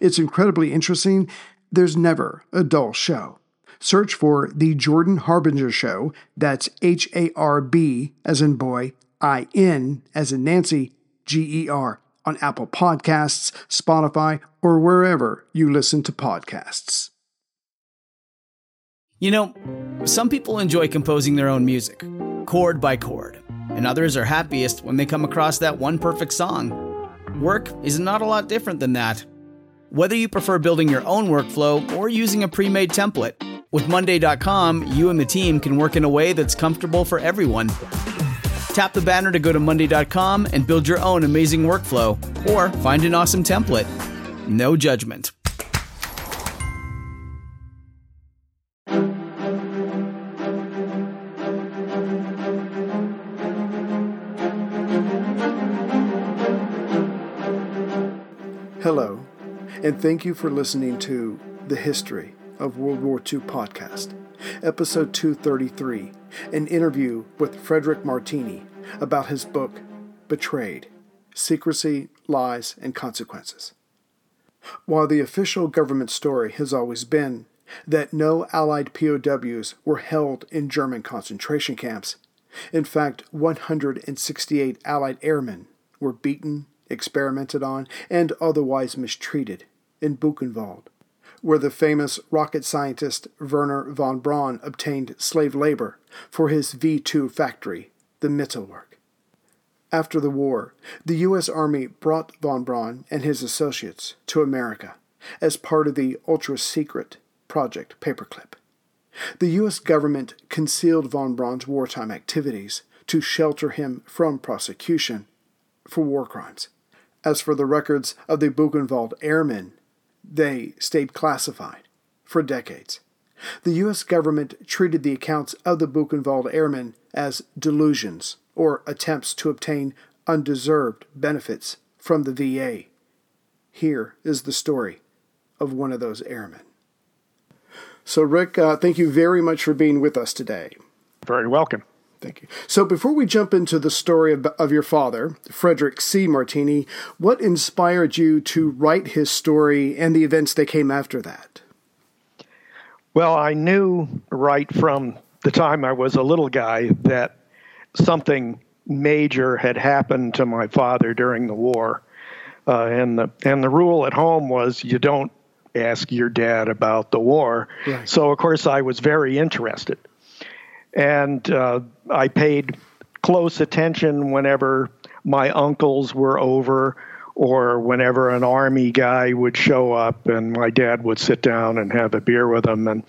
It's incredibly interesting. There's never a dull show. Search for The Jordan Harbinger Show. That's H A R B as in boy, I N as in Nancy, G E R on Apple Podcasts, Spotify, or wherever you listen to podcasts. You know, some people enjoy composing their own music, chord by chord, and others are happiest when they come across that one perfect song. Work is not a lot different than that. Whether you prefer building your own workflow or using a pre made template, with Monday.com, you and the team can work in a way that's comfortable for everyone. Tap the banner to go to Monday.com and build your own amazing workflow or find an awesome template. No judgment. Thank you for listening to The History of World War II podcast, episode 233, an interview with Frederic Martini about his book, Betrayed Secrecy, Lies, and Consequences. While the official government story has always been that no Allied POWs were held in German concentration camps, in fact, 168 Allied airmen were beaten, experimented on, and otherwise mistreated in Buchenwald, where the famous rocket scientist Wernher von Braun obtained slave labor for his V 2 factory, the Mittelwerk. After the war, the U.S. Army brought von Braun and his associates to America as part of the ultra secret Project Paperclip. The U.S. government concealed von Braun's wartime activities to shelter him from prosecution for war crimes. As for the records of the Buchenwald Airmen, they stayed classified for decades. The U.S. government treated the accounts of the Buchenwald Airmen as delusions or attempts to obtain undeserved benefits from the VA. Here is the story of one of those airmen. So, Rick, uh, thank you very much for being with us today. Very welcome. Thank you. So, before we jump into the story of, of, your father, Frederick C. Martini, what inspired you to write his story and the events that came after that? Well, I knew right from the time I was a little guy that something major had happened to my father during the war. Uh, and the and the rule at home was you don't ask your dad about the war. Right. So of course I was very interested and uh, I paid close attention whenever my uncles were over or whenever an army guy would show up and my dad would sit down and have a beer with him. And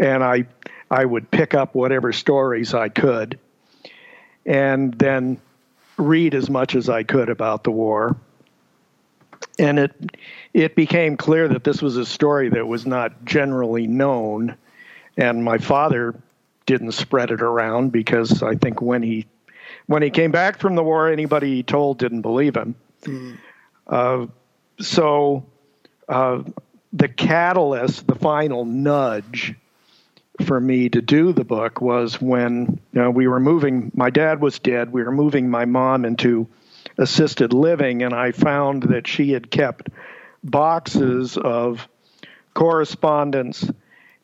and I I would pick up whatever stories I could and then read as much as I could about the war. And it it became clear that this was a story that was not generally known. And my father didn't spread it around because I think when he when he came back from the war, anybody he told didn't believe him. Mm. Uh, so uh, the catalyst, the final nudge for me to do the book was when you know, we were moving. My dad was dead. We were moving my mom into assisted living, and I found that she had kept boxes of correspondence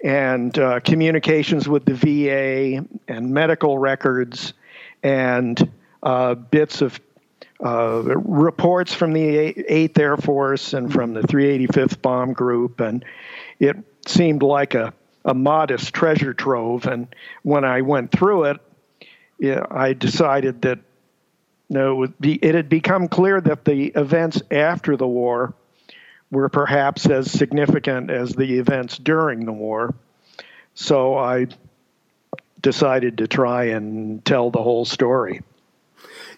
and uh, communications with the VA and medical records and uh, bits of uh, reports from the 8th Air Force and from the 385th Bomb Group. And it seemed like a, a modest treasure trove. And when I went through it, yeah, I decided that no, it, would be, it had become clear that the events after the war were perhaps as significant as the events during the war. So I decided to try and tell the whole story.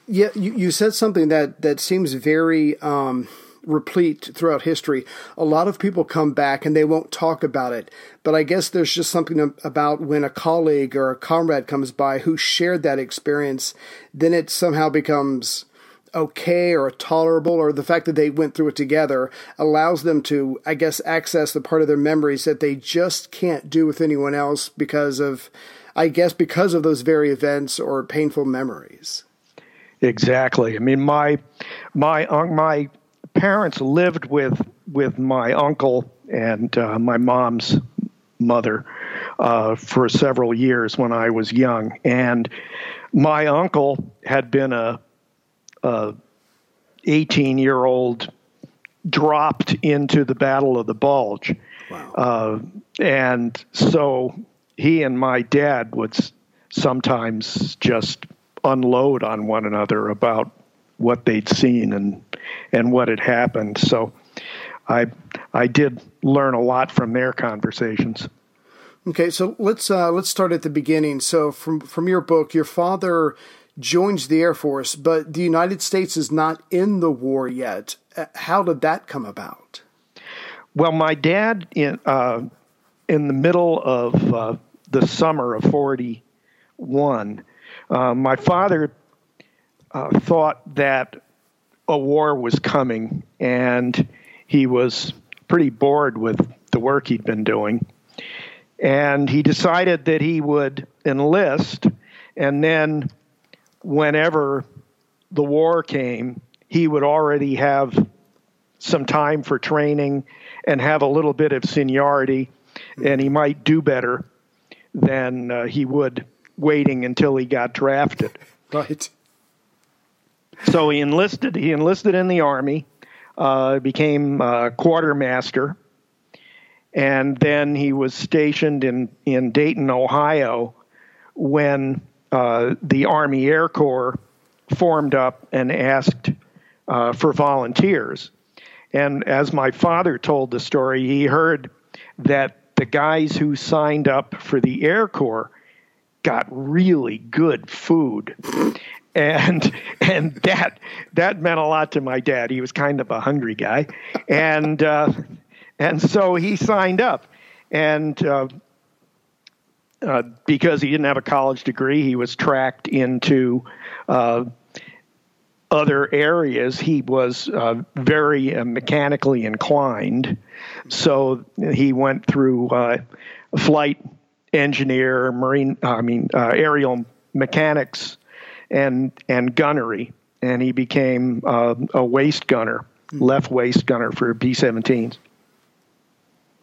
Yeah, you, you said something that, that seems very um, replete throughout history. A lot of people come back and they won't talk about it. But I guess there's just something about when a colleague or a comrade comes by who shared that experience, then it somehow becomes okay or tolerable or the fact that they went through it together allows them to i guess access the part of their memories that they just can't do with anyone else because of i guess because of those very events or painful memories. Exactly. I mean my my my parents lived with with my uncle and uh, my mom's mother uh, for several years when I was young, and my uncle had been a, a 18 year old dropped into the Battle of the Bulge, wow. uh, and so he and my dad would sometimes just unload on one another about what they'd seen and and what had happened. So I I did learn a lot from their conversations. Okay, so let's uh, let's start at the beginning. So from from your book, your father joins the Air Force, but the United States is not in the war yet. Uh, how did that come about? Well, my dad in uh, in the middle of uh, the summer of forty one, uh, my father uh, thought that a war was coming, and he was pretty bored with the work he'd been doing. And he decided that he would enlist, and then whenever the war came, he would already have some time for training and have a little bit of seniority, and he might do better than uh, he would waiting until he got drafted. Right so he enlisted. He enlisted in the army, uh, became uh, quartermaster, and then he was stationed in in Dayton, Ohio, when uh, the Army Air Corps formed up and asked uh, for volunteers. And as my father told the story, he heard that the guys who signed up for the Air Corps got really good food and and that that meant a lot to my dad. He was kind of a hungry guy, and uh, and so he signed up, and uh, uh, because he didn't have a college degree, he was tracked into uh, other areas. He was uh, very uh, mechanically inclined, so he went through flight engineer, marine, I mean aerial mechanics and and gunnery, and he became uh, a waist gunner, mm-hmm. left waist gunner for B-17s.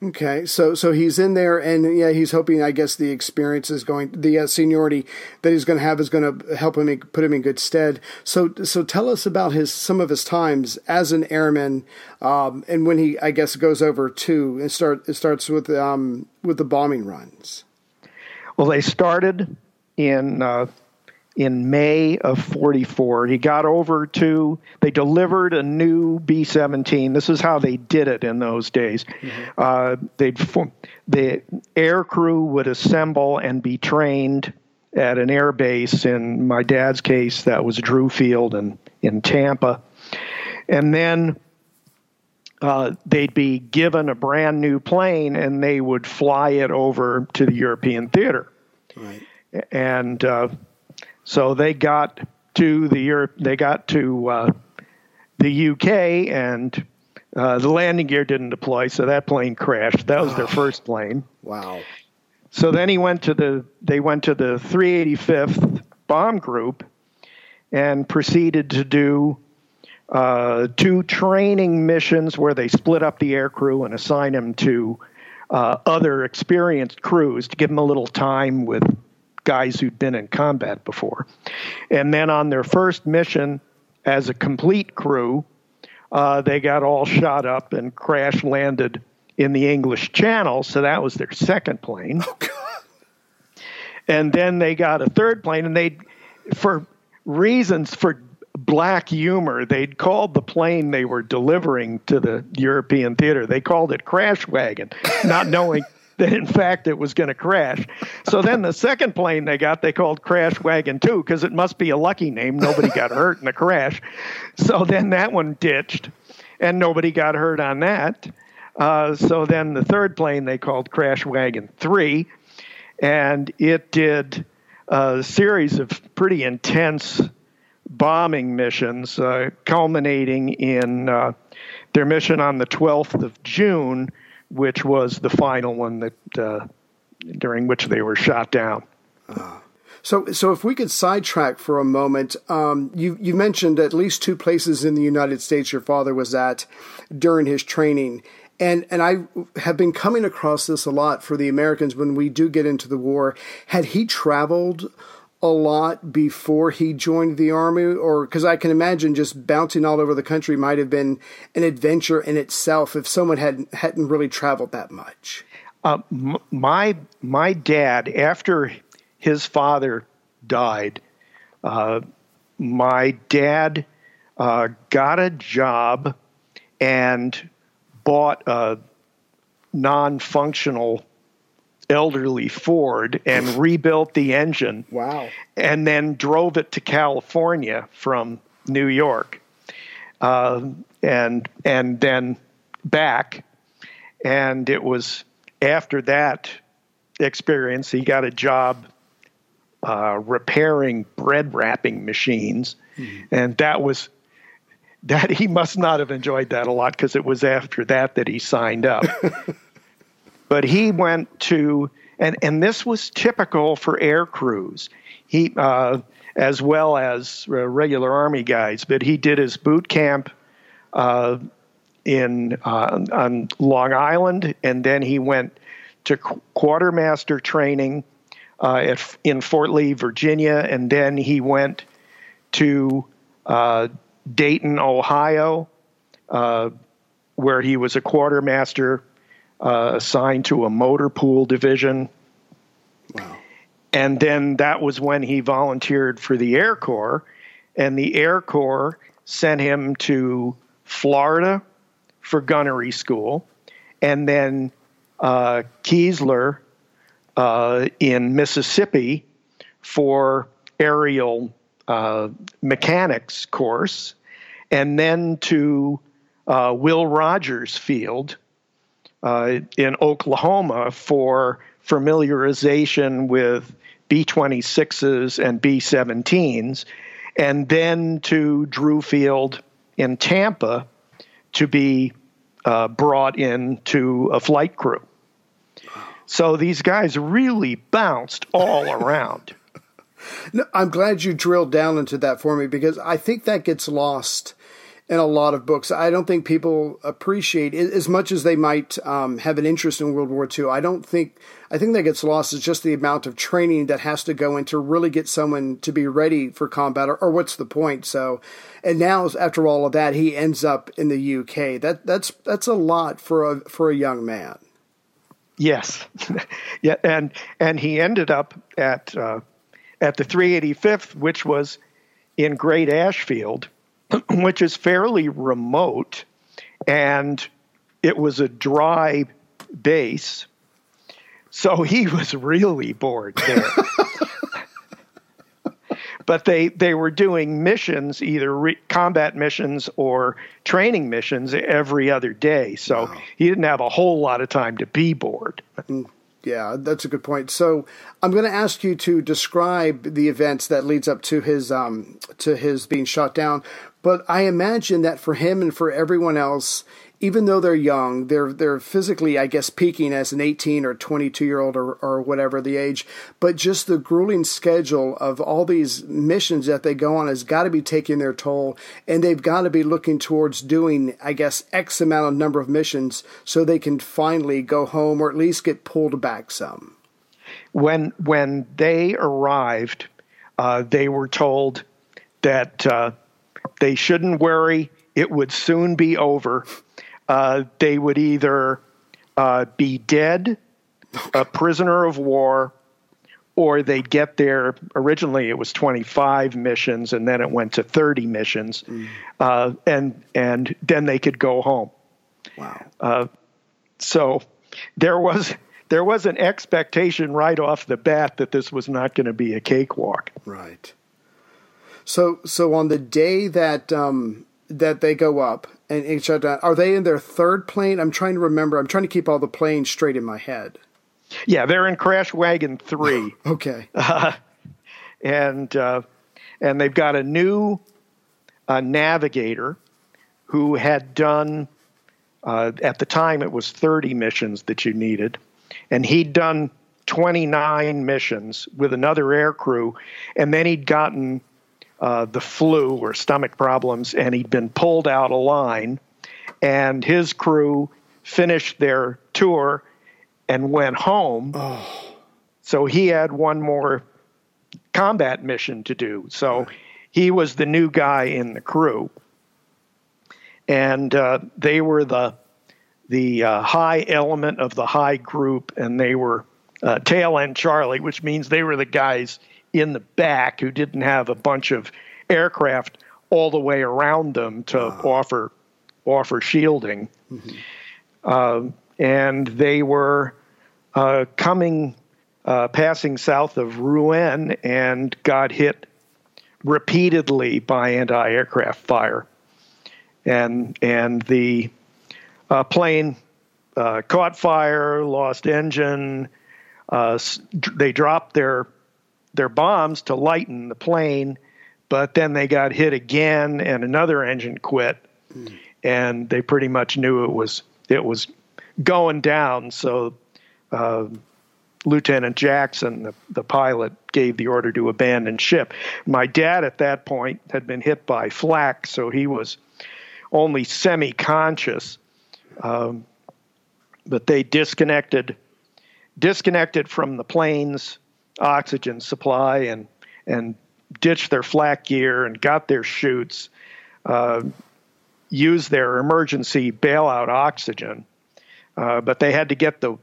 Okay, so so he's in there, and yeah, he's hoping. I guess the experience is going, the uh, seniority that he's going to have is going to help him put him in good stead. So so tell us about his some of his times as an airman, um, and when he I guess goes over to and start it starts with um, with the bombing runs. Well, they started in uh, in May of 44. He got over to, they delivered a new B 17. This is how they did it in those days. Mm-hmm. Uh, they'd, the air crew would assemble and be trained at an air base. In my dad's case, that was Drew Field in, in Tampa. And then uh, they'd be given a brand new plane and they would fly it over to the European theater. Right. And uh, so they got to the Europe, they got to uh, the UK, and uh, the landing gear didn't deploy, so that plane crashed. That was oh, their first plane. Wow. So then he went to the they went to the 385th bomb group and proceeded to do uh, two training missions where they split up the air crew and assign them to uh, other experienced crews to give them a little time with guys who'd been in combat before. And then on their first mission as a complete crew, uh, they got all shot up and crash landed in the English Channel, so that was their second plane. Oh, God. And then they got a third plane, and they, for reasons for black humor, they'd called the plane they were delivering to the European theater, they called it Crash Wagon, not knowing that in fact it was going to crash. So then the second plane they got, they called Crash Wagon 2 because it must be a lucky name. Nobody got hurt in the crash. So then that one ditched, and nobody got hurt on that. Uh, so then the third plane they called Crash Wagon 3, and it did a series of pretty intense bombing missions, uh, culminating in uh, their mission on the 12th of June, which was the final one that uh, during which they were shot down. So, so if we could sidetrack for a moment, um, you you mentioned at least two places in the United States your father was at during his training, and and I have been coming across this a lot for the Americans when we do get into the war. Had he traveled a lot before he joined the army, or because I can imagine just bouncing all over the country might have been an adventure in itself if someone hadn't hadn't really traveled that much. Uh, my my dad, after his father died, uh, my dad uh, got a job and bought a non-functional elderly Ford and rebuilt the engine. Wow. And then drove it to California from New York, uh, and and then back. And it was after that experience he got a job uh, repairing bread wrapping machines, and that was that he must not have enjoyed that a lot because it was after that that he signed up. but he went to and and this was typical for air crews. He uh, as well as uh, regular army guys, but he did his boot camp uh, in uh, on Long Island, and then he went to qu- quartermaster training uh, at, in Fort Lee, Virginia, and then he went to uh, Dayton, Ohio, where he was a quartermaster uh, assigned to a motor pool division. Wow. And then that was when he volunteered for the Air Corps, and the Air Corps sent him to Florida for gunnery school, and then uh, Keesler uh, in Mississippi for aerial uh, mechanics course, and then to uh, Will Rogers Field uh, in Oklahoma for familiarization with B 26s and B 17s, and then to Drew Field in Tampa to be uh, brought into a flight crew. So these guys really bounced all around. No, I'm glad you drilled down into that for me because I think that gets lost in a lot of books. I don't think people appreciate as much as they might um, have an interest in World War II. I don't think I think that gets lost is just the amount of training that has to go in to really get someone to be ready for combat, or, or what's the point? So, and now after all of that, he ends up in the UK. That that's that's a lot for a for a young man. Yes, yeah, and and he ended up at uh, at the 385th, which was in Great Ashfield, which is fairly remote, and it was a dry base, so he was really bored there. but they they were doing missions, either re- combat missions or training missions every other day. So he didn't have a whole lot of time to be bored. Yeah, that's a good point. So I'm going to ask you to describe the events that leads up to his um, to his being shot down. But I imagine that for him and for everyone else, even though they're young, they're they're physically, I guess, peaking as an 18 or 22 year old or, or whatever the age. But just the grueling schedule of all these missions that they go on has got to be taking their toll, and they've got to be looking towards doing, I guess, X amount of number of missions so they can finally go home or at least get pulled back some. When when they arrived, uh, they were told that uh, they shouldn't worry; it would soon be over. Uh, they would either uh, be dead, a prisoner of war, or they'd get there. Originally, it was 25 missions, and then it went to 30 missions, mm. uh, and and then they could go home. Wow. Uh, so there was there was an expectation right off the bat that this was not going to be a cakewalk. Right. So so on the day that um, that they go up and, and shut down, are they in their third plane? I'm trying to remember. I'm trying to keep all the planes straight in my head. Yeah, they're in Crash Wagon Three. okay. Uh, and uh, and they've got a new uh, navigator who had done uh, at the time it was 30 missions that you needed, and he'd done 29 missions with another air crew, and then he'd gotten uh, the flu or stomach problems, and he'd been pulled out of line, and his crew finished their tour and went home. Oh. So he had one more combat mission to do. So he was the new guy in the crew, and uh, they were the the uh, high element of the high group, and they were uh, tail end Charlie, which means they were the guys in the back who didn't have a bunch of aircraft all the way around them to wow. offer offer shielding. Mm-hmm. Uh, and they were uh, coming, uh, passing south of Rouen and got hit repeatedly by anti-aircraft fire, and and the uh, plane uh, caught fire, lost engine. Uh, they dropped their their bombs to lighten the plane, but then they got hit again, and another engine quit, mm. and they pretty much knew it was it was going down. So uh, Lieutenant Jackson, the, the pilot, gave the order to abandon ship. My dad at that point had been hit by flak, so he was only semi conscious. Um, but they disconnected disconnected from the plane's oxygen supply and and ditched their flak gear and got their chutes, uh, used their emergency bailout oxygen, uh, but they had to get the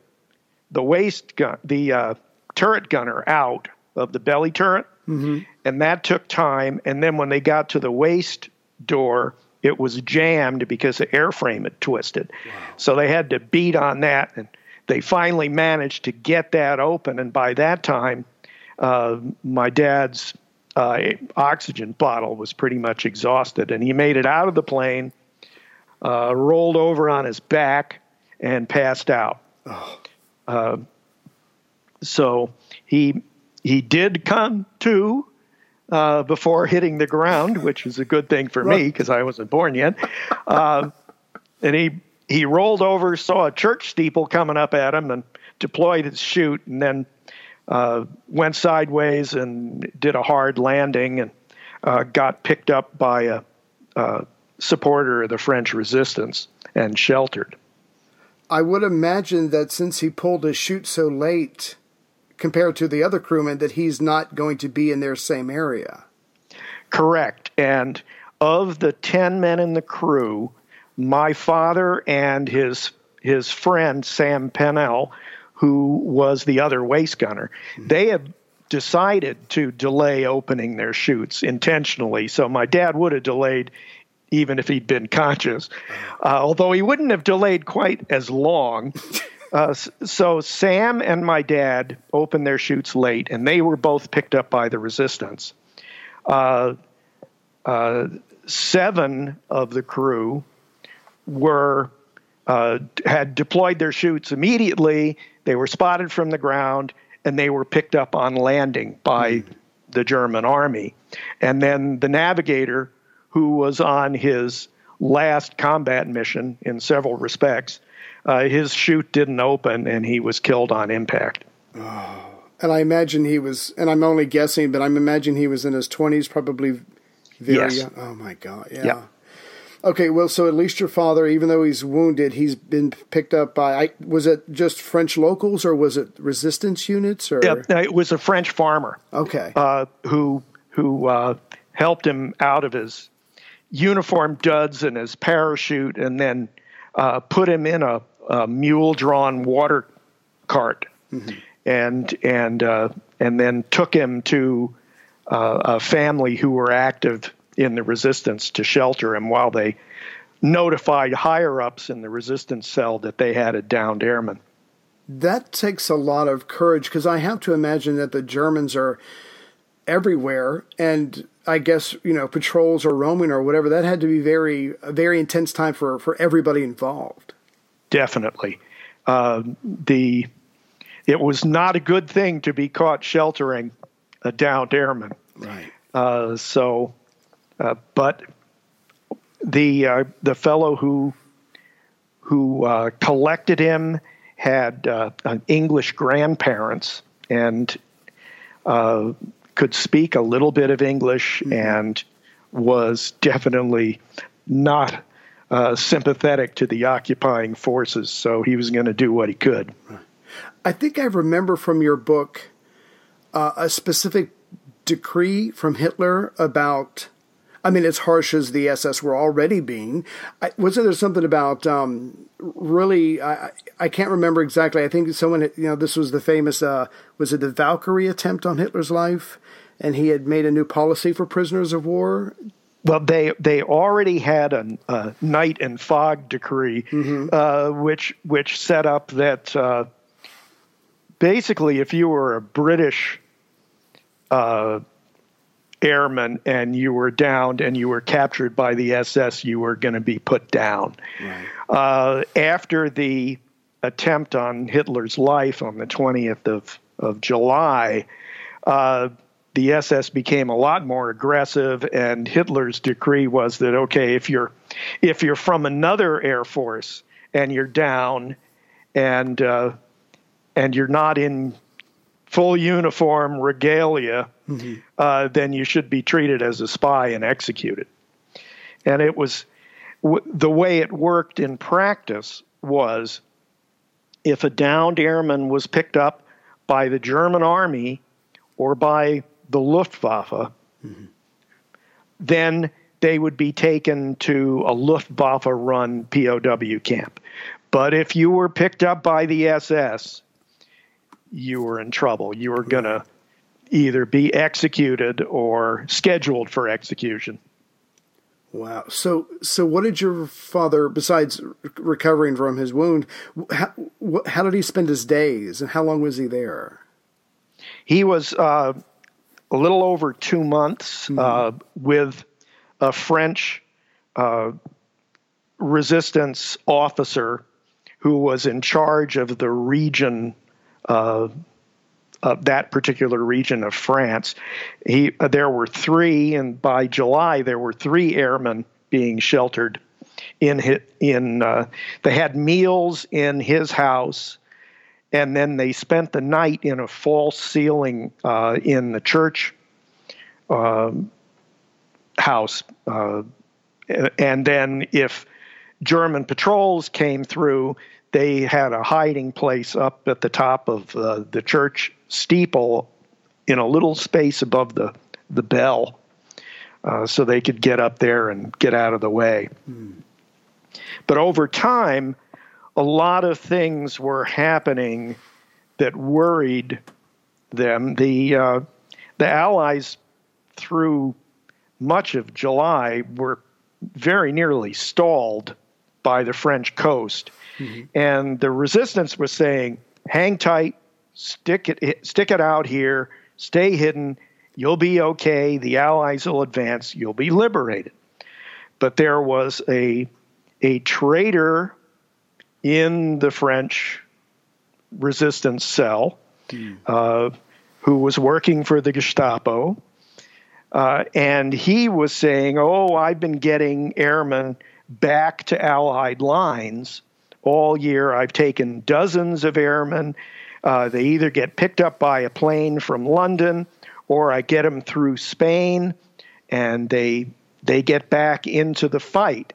the waist gun, the uh, turret gunner out of the belly turret, mm-hmm. and that took time. And then when they got to the waist door, it was jammed because the airframe had twisted. Wow. So they had to beat on that, and they finally managed to get that open. And by that time, uh, my dad's uh, oxygen bottle was pretty much exhausted, and he made it out of the plane, uh, rolled over on his back, and passed out. Oh. Uh, so he he did come to uh, before hitting the ground, which was a good thing for right. me because I wasn't born yet. Uh, and he he rolled over, saw a church steeple coming up at him, and deployed his chute, and then uh, went sideways and did a hard landing, and uh, got picked up by a, a supporter of the French resistance and sheltered. I would imagine that since he pulled his chute so late compared to the other crewmen, that he's not going to be in their same area. Correct. And of the 10 men in the crew, my father and his his friend Sam Pennell, who was the other waist gunner, mm-hmm. they had decided to delay opening their chutes intentionally. So my dad would have delayed even if he'd been conscious, uh, although he wouldn't have delayed quite as long. Uh, so Sam and my dad opened their chutes late, and they were both picked up by the resistance. Uh, uh seven of the crew were uh, had deployed their chutes immediately. They were spotted from the ground, and they were picked up on landing by mm. the German army. And then the navigator who was on his last combat mission in several respects. Uh, his chute didn't open and he was killed on impact. Oh. And I imagine he was, and I'm only guessing, but I'm imagining he was in his 20s, probably very yes. young. Oh my God. Yeah. yeah. Okay, well, so at least your father, even though he's wounded, he's been picked up by. I, was it just French locals, or was it resistance units? Or yeah, it was a French farmer. Okay, uh, who who uh, helped him out of his uniform duds and his parachute, and then uh, put him in a, a mule-drawn water cart, mm-hmm. and and uh, and then took him to uh, a family who were active in the resistance to shelter him while they notified higher ups in the resistance cell that they had a downed airman. That takes a lot of courage because I have to imagine that the Germans are everywhere and I guess, you know, patrols or roaming or whatever, that had to be very a very intense time for, for everybody involved. Definitely. Uh, the it was not a good thing to be caught sheltering a downed airman. Right. Uh, so, uh, but the uh, the fellow who who uh, collected him had uh, English grandparents and uh, could speak a little bit of English mm-hmm. and was definitely not uh, sympathetic to the occupying forces. So he was going to do what he could. I think I remember from your book uh, a specific decree from Hitler about I mean, as harsh as the SS were already being, I, wasn't there something about um, really? I, I can't remember exactly. I think someone, you know, this was the famous. Uh, was it the Valkyrie attempt on Hitler's life? And he had made a new policy for prisoners of war. Well, they they already had a, a night and fog decree, mm-hmm. uh, which which set up that uh, basically, if you were a British uh, airman and you were downed and you were captured by the SS, you were going to be put down. Right. Uh, after the attempt on Hitler's life on the 20th of, of July, uh, the SS became a lot more aggressive, and Hitler's decree was that okay, if you're if you're from another air force and you're down, and uh, and you're not in full uniform regalia, mm-hmm. uh, then you should be treated as a spy and executed. And it was w- the way it worked in practice was if a downed airman was picked up by the German army or by the Luftwaffe, mm-hmm. then they would be taken to a Luftwaffe run POW camp. But if you were picked up by the SS, you were in trouble. You were going to either be executed or scheduled for execution. Wow. So, so what did your father, besides recovering from his wound, how, how did he spend his days, and how long was he there? He was uh, a little over two months mm-hmm. uh, with a French uh, resistance officer who was in charge of the region uh, of that particular region of France. He, uh, there were three, and by July there were three airmen being sheltered in in. Uh, they had meals in his house, and then they spent the night in a false ceiling uh, in the church um, house. Uh, and then if German patrols came through, they had a hiding place up at the top of uh, the church steeple in a little space above the, the bell uh, so they could get up there and get out of the way. Hmm. But over time, a lot of things were happening that worried them. The, uh, the Allies, through much of July, were very nearly stalled by the French coast Mm-hmm. And the resistance was saying, hang tight, stick it, stick it out here, stay hidden, you'll be okay, the Allies will advance, you'll be liberated. But there was a, a traitor in the French resistance cell mm. uh, who was working for the Gestapo. Uh, and he was saying, Oh, I've been getting airmen back to Allied lines all year. I've taken dozens of airmen. Uh, they either get picked up by a plane from London or I get them through Spain and they they get back into the fight.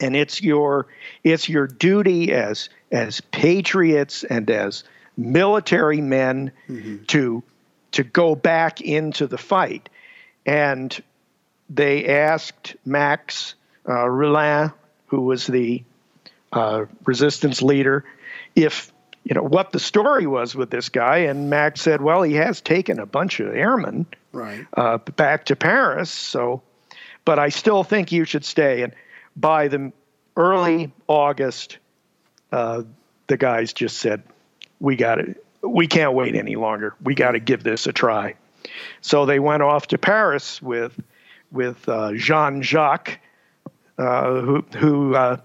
And it's your it's your duty as as patriots and as military men mm-hmm. to to go back into the fight. And they asked Max uh, Rolin, who was the uh, resistance leader, if you know what the story was with this guy. And Max said, "Well, he has taken a bunch of airmen right uh, back to Paris, so." But I still think you should stay. And by the early August, uh, the guys just said, "We got it. We can't wait any longer. We got to give this a try." So they went off to Paris with with uh, Jean Jacques, uh, who who uh,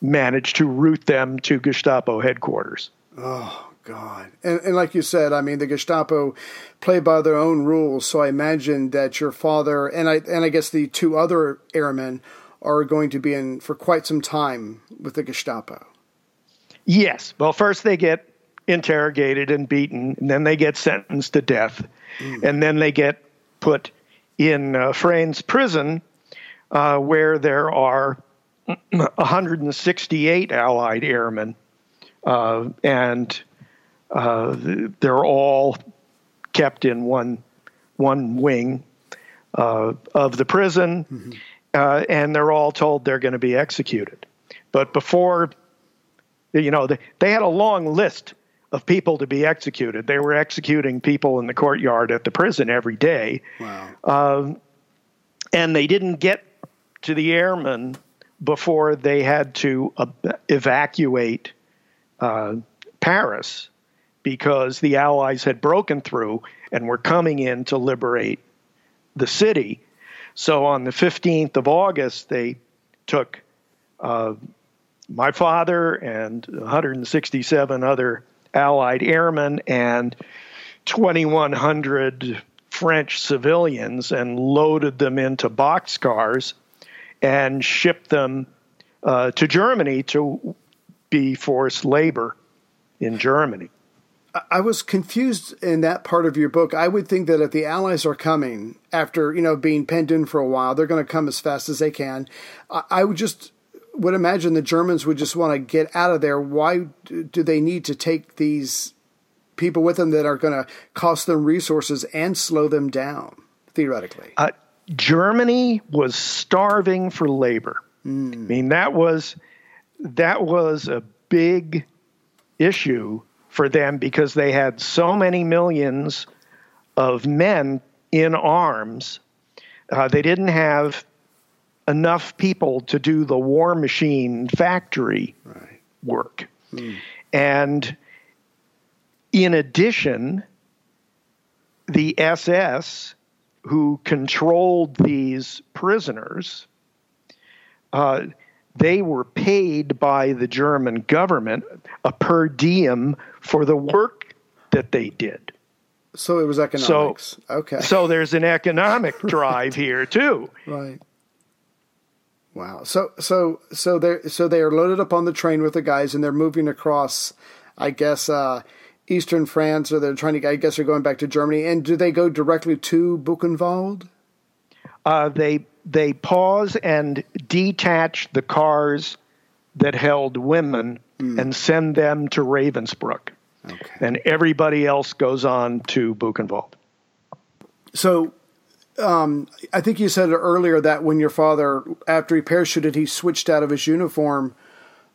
managed to route them to Gestapo headquarters. Oh God! And, and like you said, I mean, the Gestapo play by their own rules. So I imagine that your father and I and I guess the two other airmen are going to be in for quite some time with the Gestapo. Yes. Well, first they get interrogated and beaten, and then they get sentenced to death, mm. and then they get put in uh, Fresnes prison, uh, where there are 168 Allied airmen, uh, and uh, they're all kept in one one wing uh, of the prison, mm-hmm. Uh, and they're all told they're going to be executed. But before, you know, they, they had a long list of people to be executed. They were executing people in the courtyard at the prison every day. Wow. Um, and they didn't get to the airmen before they had to uh, evacuate uh, Paris because the Allies had broken through and were coming in to liberate the city. So on the 15th of August, they took uh, my father and 167 other Allied airmen and 2,100 French civilians and loaded them into boxcars and shipped them uh, to Germany to be forced labor in Germany. I was confused in that part of your book. I would think that if the Allies are coming after you know being penned in for a while, they're going to come as fast as they can. I would just would imagine the Germans would just want to get out of there. Why do they need to take these people with them that are going to cost them resources and slow them down theoretically? Uh, Germany was starving for labor. Mm. I mean that was that was a big issue for them because they had so many millions of men in arms. Uh, they didn't have enough people to do the war machine factory right. work. Hmm. And in addition, the SS, who controlled these prisoners, uh, they were paid by the German government a per diem for the work that they did. So it was economics. So, okay. So there's an economic drive here too. Right. Wow. So so so they so they are loaded up on the train with the guys and they're moving across, I guess, uh, eastern France, or they're trying to. I guess they're going back to Germany. And do they go directly to Buchenwald? Uh, they they pause and detach the cars that held women mm. and send them to Ravensbrück. Okay. And everybody else goes on to Buchenwald. So um, I think you said earlier that when your father, after he parachuted, he switched out of his uniform.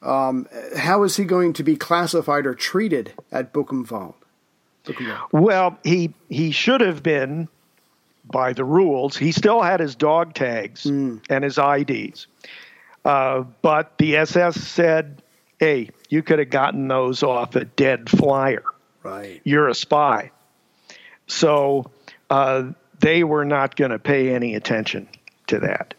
Um, how is he going to be classified or treated at Buchenwald? Well, he he should have been by the rules. He still had his dog tags mm. and his IDs, uh, but the SS said, "Hey, you could have gotten those off a dead flyer. Right? You're a spy." So. Uh, they were not going to pay any attention to that.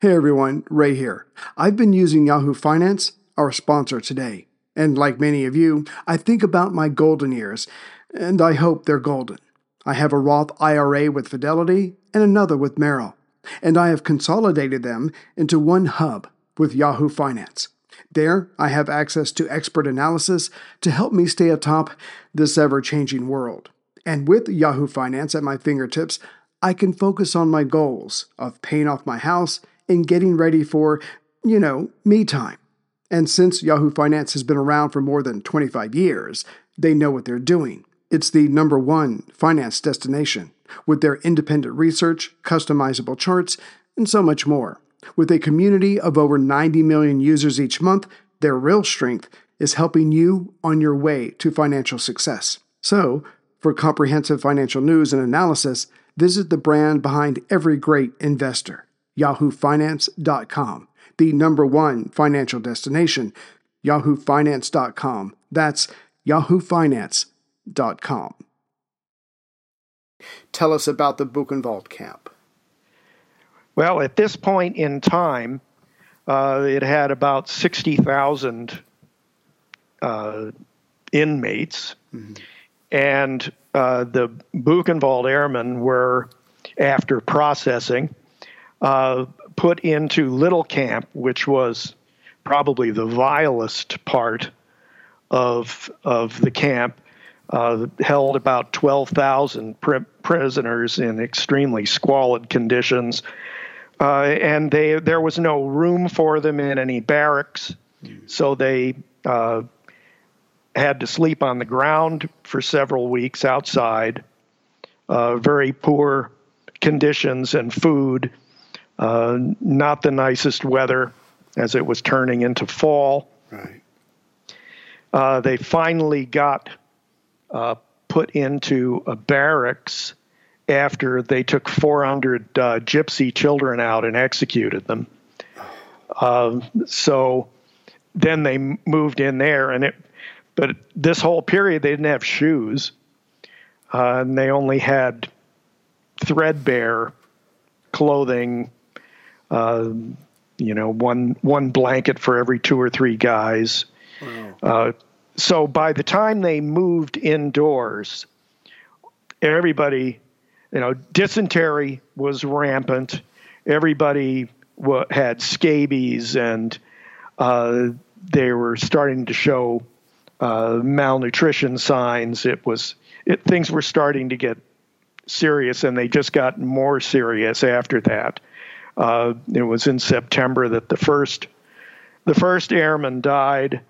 Hey everyone, Ray here. I've been using Yahoo Finance, our sponsor today. And like many of you, I think about my golden years, and I hope they're golden. I have a Roth IRA with Fidelity and another with Merrill, and I have consolidated them into one hub with Yahoo Finance. There, I have access to expert analysis to help me stay atop this ever changing world. And with Yahoo Finance at my fingertips, I can focus on my goals of paying off my house and getting ready for, you know, me time. And since Yahoo Finance has been around for more than 25 years, they know what they're doing. It's the number one finance destination with their independent research, customizable charts, and so much more. With a community of over 90 million users each month, their real strength is helping you on your way to financial success. So, for comprehensive financial news and analysis, visit the brand behind every great investor, yahoofinance.com, the number one financial destination, yahoofinance.com. That's yahoofinance.com. Tell us about the Buchenwald camp. Well, at this point in time, uh, it had about 60,000 uh, inmates. Mm-hmm. And uh, the Buchenwald Airmen were, after processing, uh, put into Little Camp, which was probably the vilest part of of the camp. Uh, held about 12,000 pr- prisoners in extremely squalid conditions, uh, and they there was no room for them in any barracks, so they uh, had to sleep on the ground for several weeks outside. Uh, very poor conditions and food, uh, not the nicest weather as it was turning into fall. Right. Uh, they finally got uh, put into a barracks after they took 400 uh, gypsy children out and executed them. Um, so then they moved in there, and it. But this whole period, they didn't have shoes, uh, and they only had threadbare clothing. Uh, you know, one one blanket for every two or three guys. Wow. Uh, so by the time they moved indoors, everybody, you know, dysentery was rampant. Everybody w- had scabies, and uh, they were starting to show uh, malnutrition signs. It was it, things were starting to get serious, and they just got more serious after that. Uh, it was in September that the first the first airman died.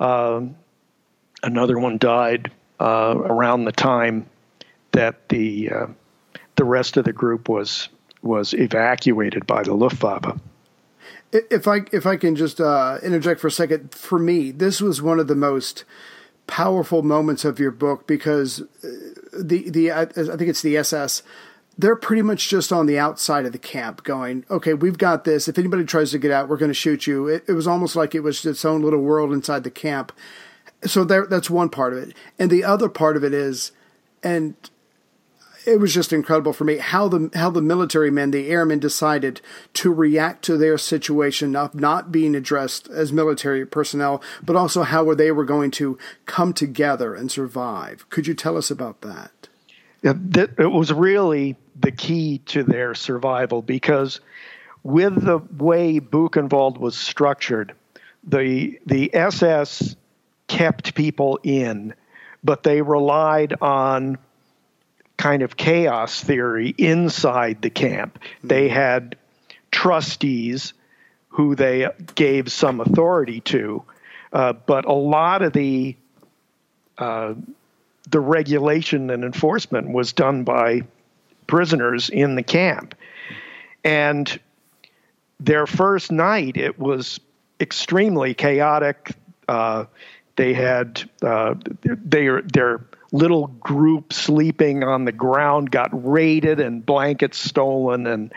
Um, another one died uh, around the time that the uh, the rest of the group was was evacuated by the Luftwaffe. If I if I can just uh, interject for a second, for me, this was one of the most powerful moments of your book because uh, the the I think it's the SS they're pretty much just on the outside of the camp going, okay, we've got this. If anybody tries to get out, we're going to shoot you. It, it, was almost like it was its own little world inside the camp. So there, that's one part of it. And the other part of it is, and it was just incredible for me how the how the military men, the airmen, decided to react to their situation of not being addressed as military personnel, but also how they were going to come together and survive. Could you tell us about that? It was really the key to their survival because with the way Buchenwald was structured, the the SS kept people in, but they relied on kind of chaos theory inside the camp. They had trustees who they gave some authority to, uh, but a lot of the uh, the regulation and enforcement was done by prisoners in the camp. And their first night, it was extremely chaotic. Uh, they had uh, their their little group sleeping on the ground got raided and blankets stolen, and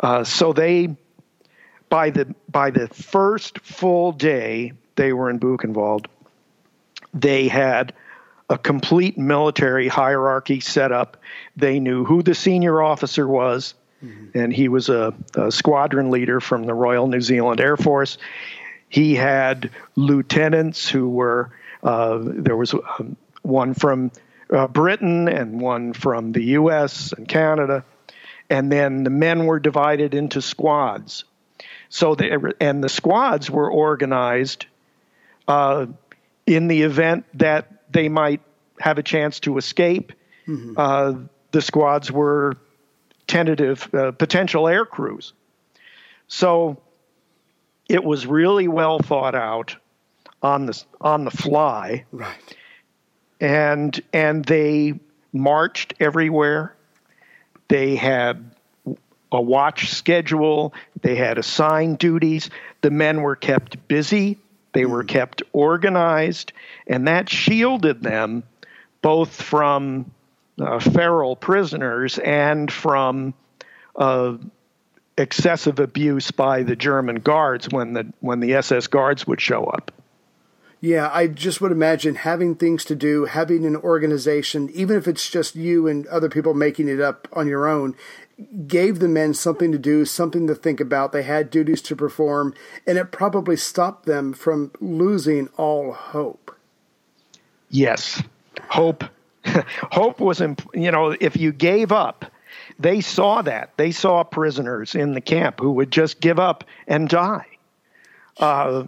uh, so they by the by the first full day they were in Buchenwald, they had a complete military hierarchy set up. They knew who the senior officer was, mm-hmm. and he was a, a, squadron leader from the Royal New Zealand Air Force. He had lieutenants who were, uh, there was um, one from uh, Britain and one from the US and Canada. And then the men were divided into squads. So they, and the squads were organized uh, in the event that they might have a chance to escape. Mm-hmm. Uh, the squads were tentative uh, potential air crews. So it was really well thought out on the on the fly. Right. And and they marched everywhere. They had a watch schedule, they had assigned duties. The men were kept busy, they were kept organized, and that shielded them both from uh, feral prisoners and from uh, excessive abuse by the German guards when the when the SS guards would show up. Yeah, I just would imagine having things to do, having an organization, even if it's just you and other people making it up on your own, gave the men something to do, something to think about. They had duties to perform, and it probably stopped them from losing all hope. Yes, hope. hope was, imp- you know, if you gave up, they saw that. They saw prisoners in the camp who would just give up and die. Uh,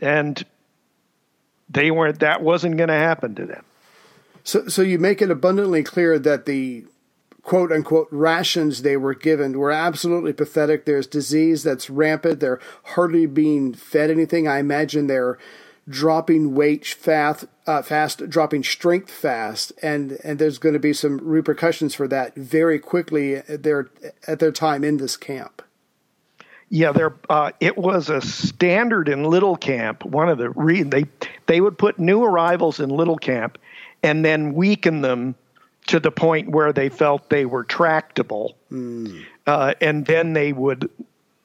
and they weren't, that wasn't going to happen to them. So, so you make it abundantly clear that the quote unquote rations they were given were absolutely pathetic. There's disease that's rampant. They're hardly being fed anything. I imagine they're dropping weight fast, uh, fast, dropping strength fast, and and there's going to be some repercussions for that very quickly at their at their time in this camp. Yeah, there. Uh, it was a standard in Little Camp. One of the re- they they would put new arrivals in Little Camp, and then weaken them to the point where they felt they were tractable, mm. uh, and then they would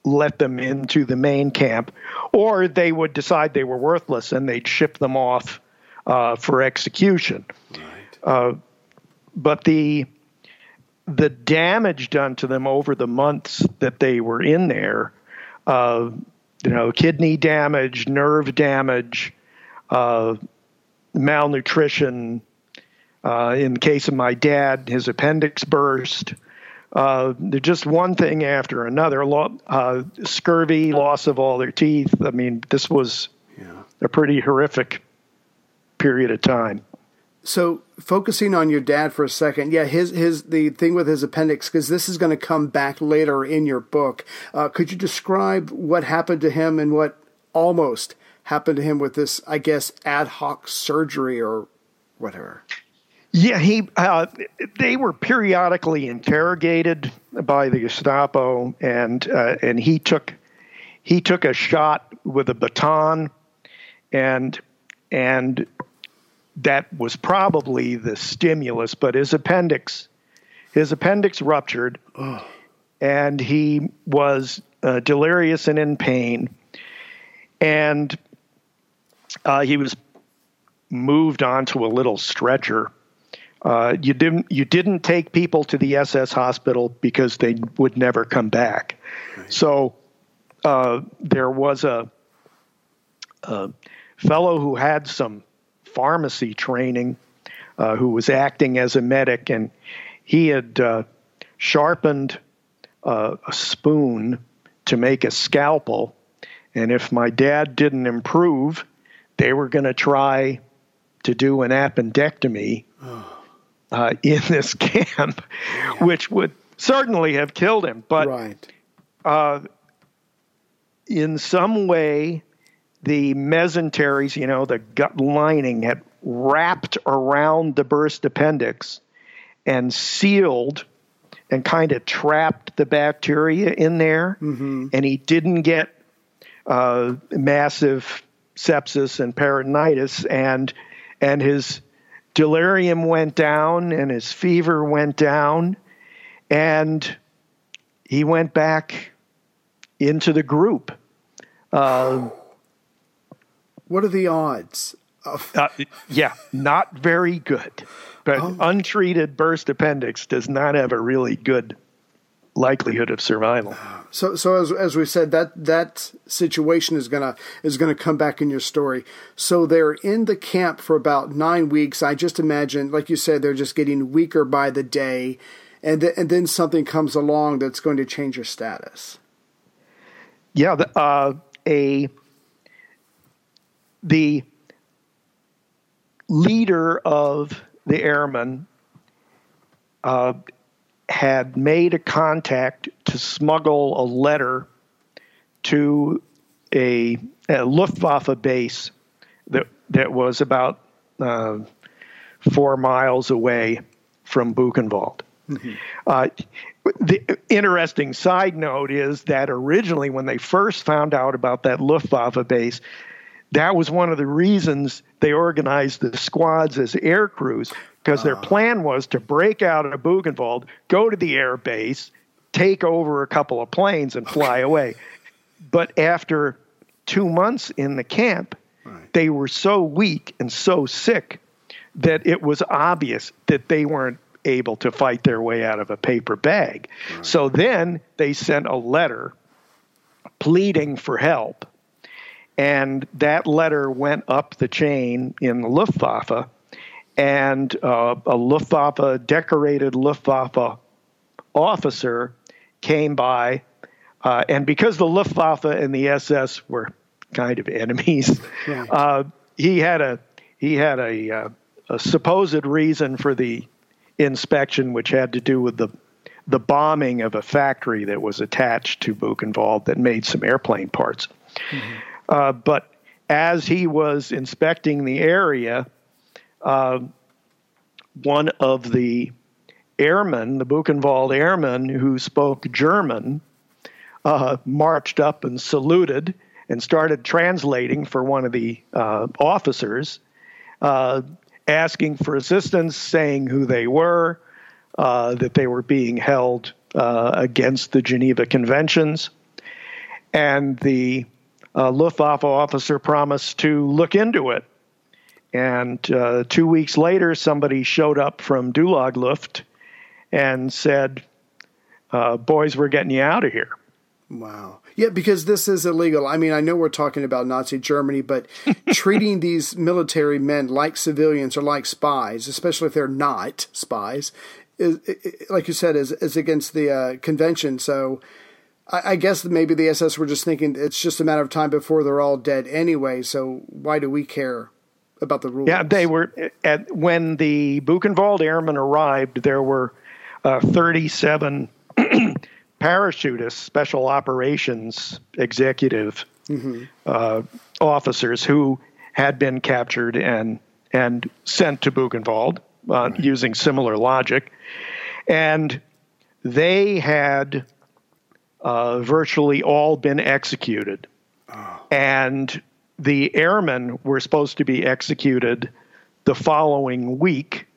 let them into the main camp, or they would decide they were worthless and they'd ship them off uh, for execution. Right. Uh, but the the damage done to them over the months that they were in there, uh, you know, kidney damage, nerve damage, uh, malnutrition. Uh, in the case of my dad, his appendix burst. Uh, just one thing after another. Uh, scurvy, loss of all their teeth. I mean, this was yeah. a pretty horrific period of time. So, focusing on your dad for a second, yeah, his his the thing with his appendix, because this is going to come back later in your book. Uh, could you describe what happened to him and what almost happened to him with this, I guess, ad hoc surgery or whatever? Yeah, he. Uh, they were periodically interrogated by the Gestapo, and uh, and he took he took a shot with a baton, and and that was probably the stimulus. But his appendix, his appendix ruptured, and he was uh, delirious and in pain, and uh, he was moved onto a little stretcher uh, you didn't you didn't take people to the SS hospital because they would never come back. Right. So uh, there was a, a, fellow who had some pharmacy training, uh, who was acting as a medic, and he had uh, sharpened uh, a spoon to make a scalpel. And if my dad didn't improve, they were going to try to do an appendectomy. Oh uh, in this camp, yeah. which would certainly have killed him. But right. uh, in some way, the mesenteries, you know, the gut lining, had wrapped around the burst appendix and sealed and kind of trapped the bacteria in there. Mm-hmm. And he didn't get uh, massive sepsis and peritonitis, and and his delirium went down and his fever went down, and he went back into the group. Uh, what are the odds? Of- uh, yeah, not very good. But oh. untreated burst appendix does not have a really good likelihood of survival. So, so as as we said, that that situation is gonna is gonna come back in your story. So they're in the camp for about nine weeks. I just imagine, like you said, they're just getting weaker by the day, and th- and then something comes along that's going to change your status. Yeah, the, uh, a the leader of the airmen uh, had made a contact to smuggle a letter to a, a Luftwaffe base that that was about uh, four miles away from Buchenwald. Mm-hmm. Uh, the interesting side note is that originally, when they first found out about that Luftwaffe base, that was one of the reasons they organized the squads as air crews because their ah. plan was to break out of Buchenwald, go to the air base, take over a couple of planes, and fly away. But after two months in the camp, right. they were so weak and so sick that it was obvious that they weren't able to fight their way out of a paper bag. Right. So then they sent a letter pleading for help. And that letter went up the chain in the Luftwaffe, and uh, a Luftwaffe, decorated Luftwaffe officer came by. Uh, and because the Luftwaffe and the SS were kind of enemies, yeah. uh, he had a he had a, uh, a supposed reason for the inspection, which had to do with the the bombing of a factory that was attached to Buchenwald that made some airplane parts. Mm-hmm. Uh, but as he was inspecting the area, uh, one of the airmen, the Buchenwald airmen who spoke German, uh, marched up and saluted and started translating for one of the uh, officers. Uh, asking for assistance, saying who they were, uh, that they were being held against the Geneva Conventions. And the uh, Luftwaffe officer promised to look into it. And uh, two weeks later, somebody showed up from Dulag Luft and said, uh, Boys, we're getting you out of here. Wow. Yeah, because this is illegal. I mean, I know we're talking about Nazi Germany, but treating these military men like civilians or like spies, especially if they're not spies, is, like you said, is, is against the uh, convention. So I, I guess maybe the SS were just thinking it's just a matter of time before they're all dead anyway. So why do we care? about the rules. Yeah, they were at when the Buchenwald airmen arrived. There were uh, 37 parachutists, special operations executive mm-hmm. uh, officers who had been captured and and sent to Buchenwald uh, right. using similar logic, and they had uh, virtually all been executed, oh. and the airmen were supposed to be executed the following week,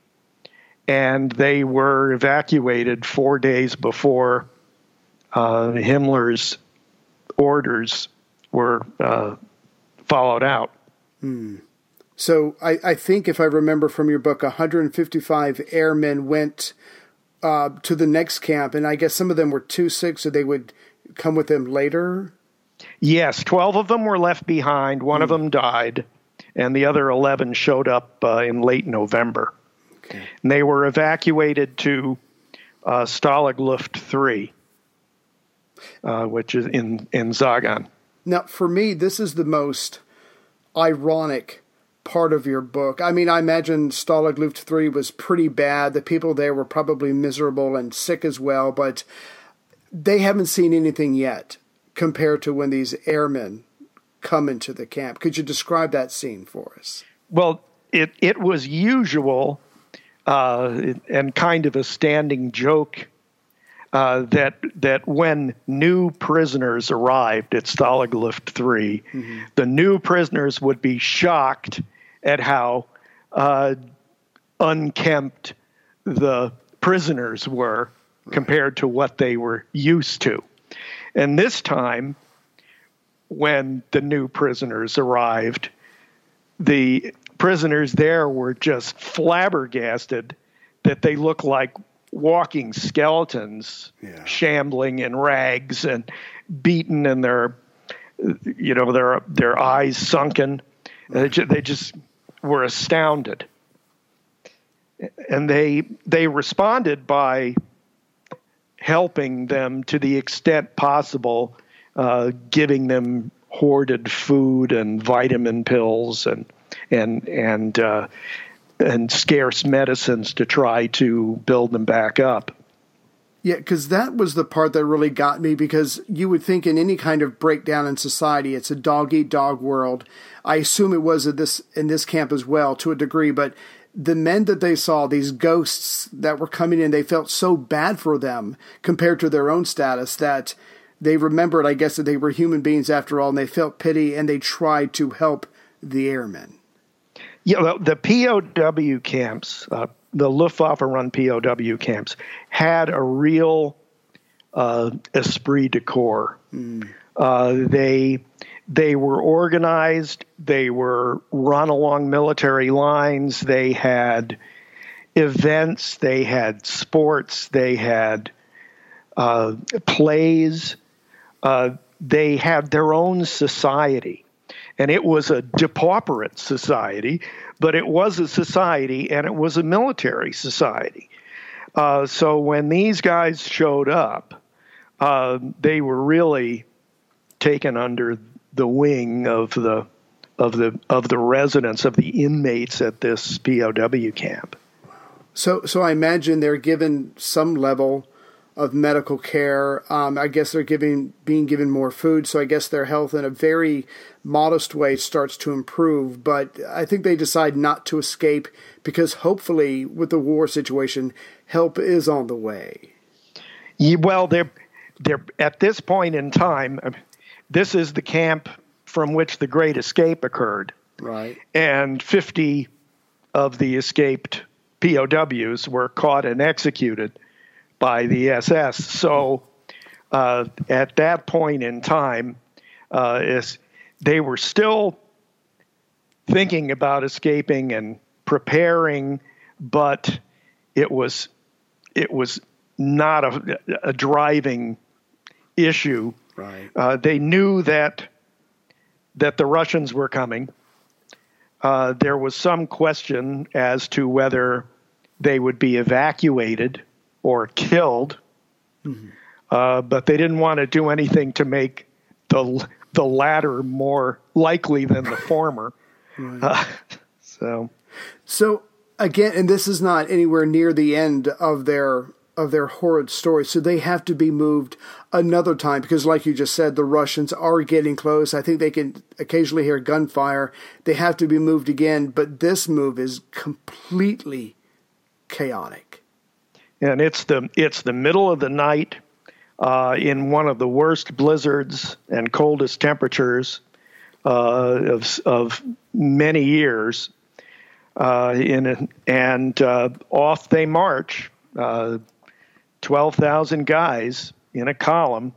and they were evacuated four days before uh, Himmler's orders were uh, followed out. Hmm. So I, I, think, if I remember from your book, 155 airmen went uh, to the next camp, and I guess some of them were too sick, so they would come with them later. Yes, 12 of them were left behind. One of hmm. them died, and the other 11 showed up uh, in late November. Okay. And they were evacuated to uh, Stalag Luft 3 uh, which is in in Sagan. Now, for me, this is the most ironic part of your book. I mean, I imagine Stalag Luft 3 was pretty bad. The people there were probably miserable and sick as well, but they haven't seen anything yet compared to when these airmen come into the camp. Could you describe that scene for us? Well, it, it was usual uh, and kind of a standing joke uh, that that when new prisoners arrived at Stalag Luft 3, mm-hmm. the new prisoners would be shocked at how uh, unkempt the prisoners were compared to what they were used to. And this time, when the new prisoners arrived, the prisoners there were just flabbergasted that they looked like walking skeletons, yeah. shambling in rags and beaten, and their you know their their eyes sunken. They, just, they just were astounded, and they they responded by helping them to the extent possible, uh, giving them hoarded food and vitamin pills and and and uh, and scarce medicines to try to build them back up. Yeah, because that was the part that really got me. Because you would think in any kind of breakdown in society, it's a dog eat dog world. I assume it was at this in this camp as well to a degree, but the men that they saw, these ghosts that were coming in, they felt so bad for them compared to their own status that they remembered, I guess, that they were human beings after all, and they felt pity and they tried to help the airmen. Yeah, the, POW camps, uh, the Luftwaffe run POW camps, had a real uh, esprit de corps. Mm. Uh, they they were organized. They were run along military lines. They had events. They had sports. They had uh, plays. Uh, they had their own society. And it was a depauperate society, but it was a society and it was a military society. Uh, so when these guys showed up, uh, they were really taken under the wing of the of the of the residents of the inmates at this POW camp. So so I imagine they're given some level of medical care. Um, I guess they're giving being given more food, so I guess their health in a very modest way starts to improve. But I think they decide not to escape because hopefully, with the war situation, help is on the way. Yeah, well, they're they're at this point in time this is the camp from which the Great Escape occurred. Right. And 50 of the escaped POWs were caught and executed by the SS. So uh, at that point in time, uh, is they were still thinking about escaping and preparing, but it was it was not a, a driving issue Right. Uh, they knew that that the Russians were coming. Uh, there was some question as to whether they would be evacuated or killed, mm-hmm. uh, but they didn't want to do anything to make the the latter more likely than the former. Right. Uh, so, so again, and this is not anywhere near the end of their of their horrid story. So they have to be moved another time because, like you just said, the Russians are getting close. I think they can occasionally hear gunfire. They have to be moved again, but this move is completely chaotic. And it's the it's the middle of the night uh, in one of the worst blizzards and coldest temperatures uh, of of many years. Uh, in and uh, off they march uh, 12,000 guys in a column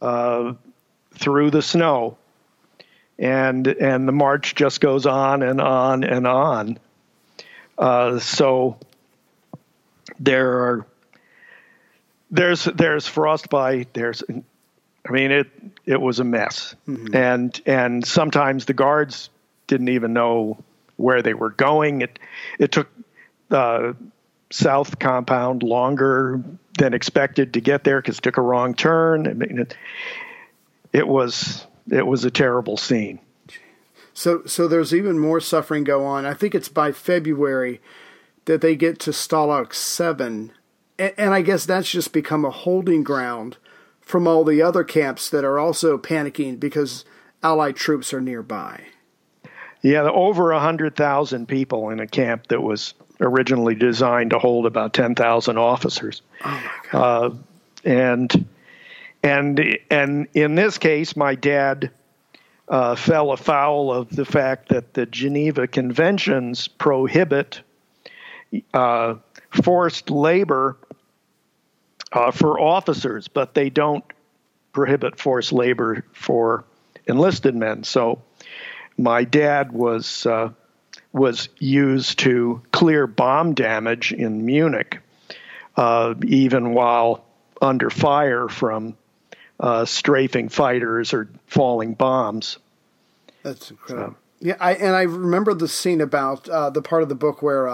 uh, through the snow. And, and the march just goes on and on and on. So there are there's there's frostbite there's i mean it it was a mess mm-hmm. and and sometimes the guards didn't even know where they were going it it took uh, south compound longer than expected to get there because it took a wrong turn. I mean, it, it was it was a terrible scene. So so there's even more suffering go on. I think it's by February that they get to Stalag Seven, and, and I guess that's just become a holding ground from all the other camps that are also panicking because Allied troops are nearby. Yeah, over a hundred thousand people in a camp that was originally designed to hold about 10,000 officers. Oh uh, and and and in this case, my dad uh, fell afoul of the fact that the Geneva Conventions prohibit uh, forced labor uh, for officers, but they don't prohibit forced labor for enlisted men. So my dad was uh, was used to clear bomb damage in Munich, uh, even while under fire from uh, strafing fighters or falling bombs. That's incredible. So. Yeah, I, and I remember the scene about uh, the part of the book where.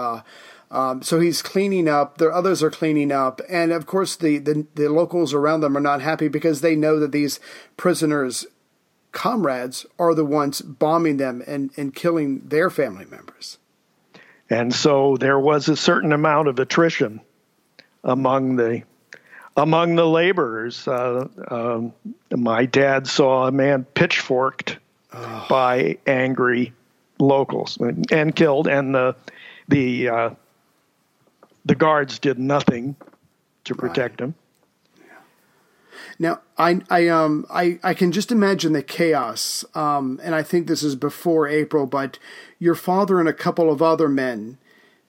Um, so he's cleaning up. The others are cleaning up, and of course the, the the locals around them are not happy because they know that these prisoners comrades are the ones bombing them and, and killing their family members. And so there was a certain amount of attrition among the among the laborers. Uh, um, my dad saw a man pitchforked oh. by angry locals and, and killed, and the the uh, the guards did nothing to protect Right. him. Now, I, I, um, I, I can just imagine the chaos, um, and I think this is before April. But your father and a couple of other men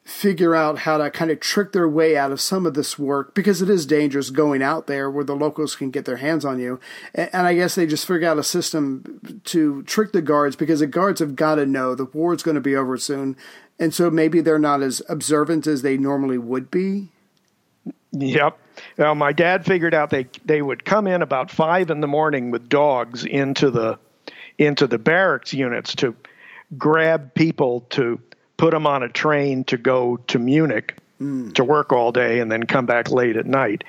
figure out how to kind of trick their way out of some of this work because it is dangerous going out there where the locals can get their hands on you. And, I guess they just figure out a system to trick the guards because the guards have got to know the war's going to be over soon, and so maybe they're not as observant as they normally would be. Yep. Well, my dad figured out they they would come in about five in the morning with dogs into the into the barracks units to grab people to put them on a train to go to Munich to work all day and then come back late at night.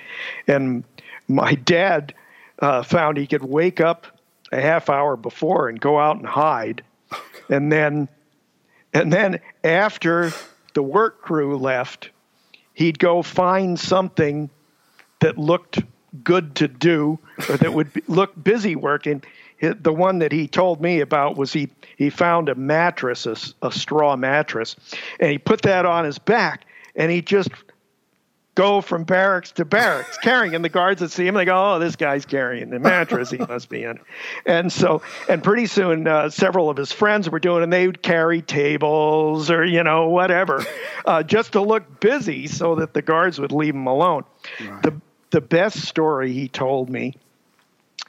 And my dad uh, found he could wake up a half hour before and go out and hide, and then and then after the work crew left, he'd go find something that looked good to do or that would be, look busy working. The one that he told me about was he, he found a mattress, a straw mattress, and he put that on his back and he just go from barracks to barracks carrying and the guards would see him they go oh this guy's carrying the mattress. He must be in. And so and pretty soon uh, several of his friends were doing it and they would carry tables or you know whatever uh, just to look busy so that the guards would leave him alone. The the best story he told me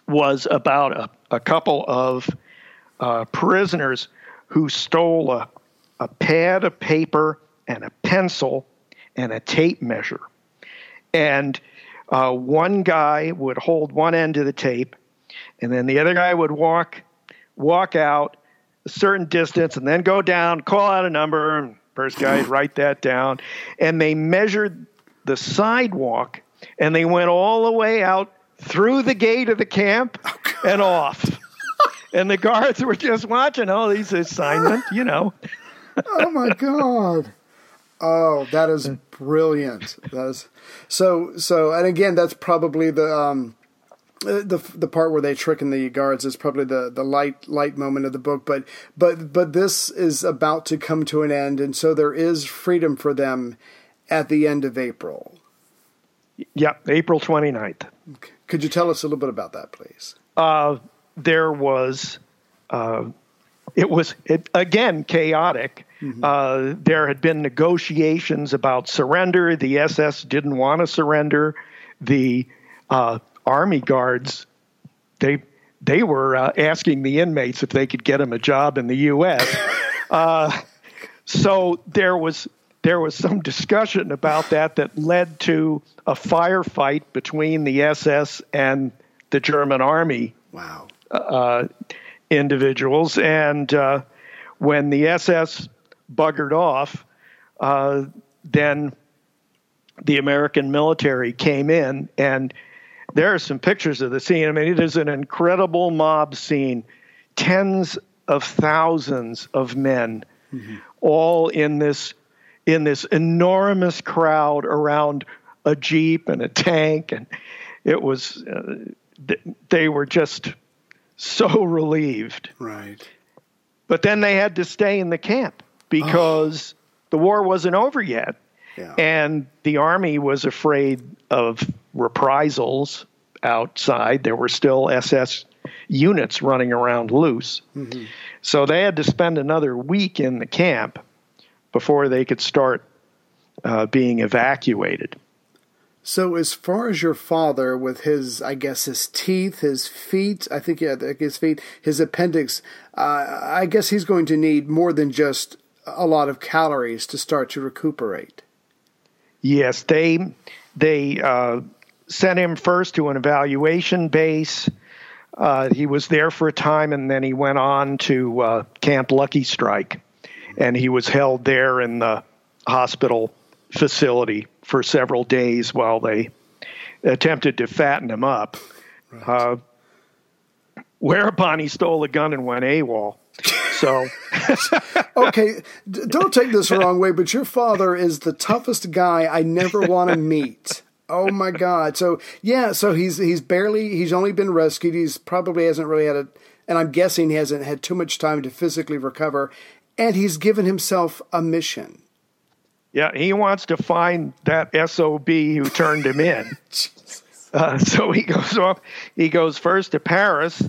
was about a, a couple of uh, prisoners who stole a, a pad of paper and a pencil and a tape measure. And uh, one guy would hold one end of the tape, and then the other guy would walk walk out a certain distance and then go down, call out a number, and first guy write that down. And they measured the sidewalk and they went all the way out through the gate of the camp and off. and the guards were just watching all these assignment, you know. oh my god oh that is brilliant that is so so and again that's probably the um the the part where they trick in the guards is probably the the light light moment of the book but but but this is about to come to an end and so there is freedom for them at the end of April Yep, April 29th. could you tell us a little bit about that please uh, there was uh, it was it, again chaotic. Uh, there had been negotiations about surrender. The SS didn't want to surrender. The uh, army guards they they were uh, asking the inmates if they could get them a job in the U.S. uh, so there was there was some discussion about that that led to a firefight between the SS and the German army wow uh, individuals. And uh, when the SS buggered off, uh, then the American military came in, and there are some pictures of the scene. I mean, it is an incredible mob scene. Tens of thousands of men, all in this in this enormous crowd around a jeep and a tank, and it was uh, they were just so relieved. right But then they had to stay in the camp because the war wasn't over yet. yeah And the army was afraid of reprisals outside. There were still SS units running around loose. So they had to spend another week in the camp before they could start uh, being evacuated. So, as far as your father, with his, I guess, his teeth, his feet, I think, yeah, his feet, his appendix, uh, I guess he's going to need more than just a lot of calories to start to recuperate. Yes, they they uh, sent him first to an evaluation base. Uh, he was there for a time, and then he went on to uh, Camp Lucky Strike, and he was held there in the hospital facility for several days while they attempted to fatten him up. Uh, whereupon he stole a gun and went AWOL. So. Okay, d- don't take this the wrong way, but your father is the toughest guy I never want to meet. Oh my God! So yeah, so he's he's barely he's only been rescued. He's probably hasn't really had a, and I'm guessing he hasn't had too much time to physically recover, and he's given himself a mission. Yeah, he wants to find that SOB who turned him in. uh, so he goes off. He goes first to Paris.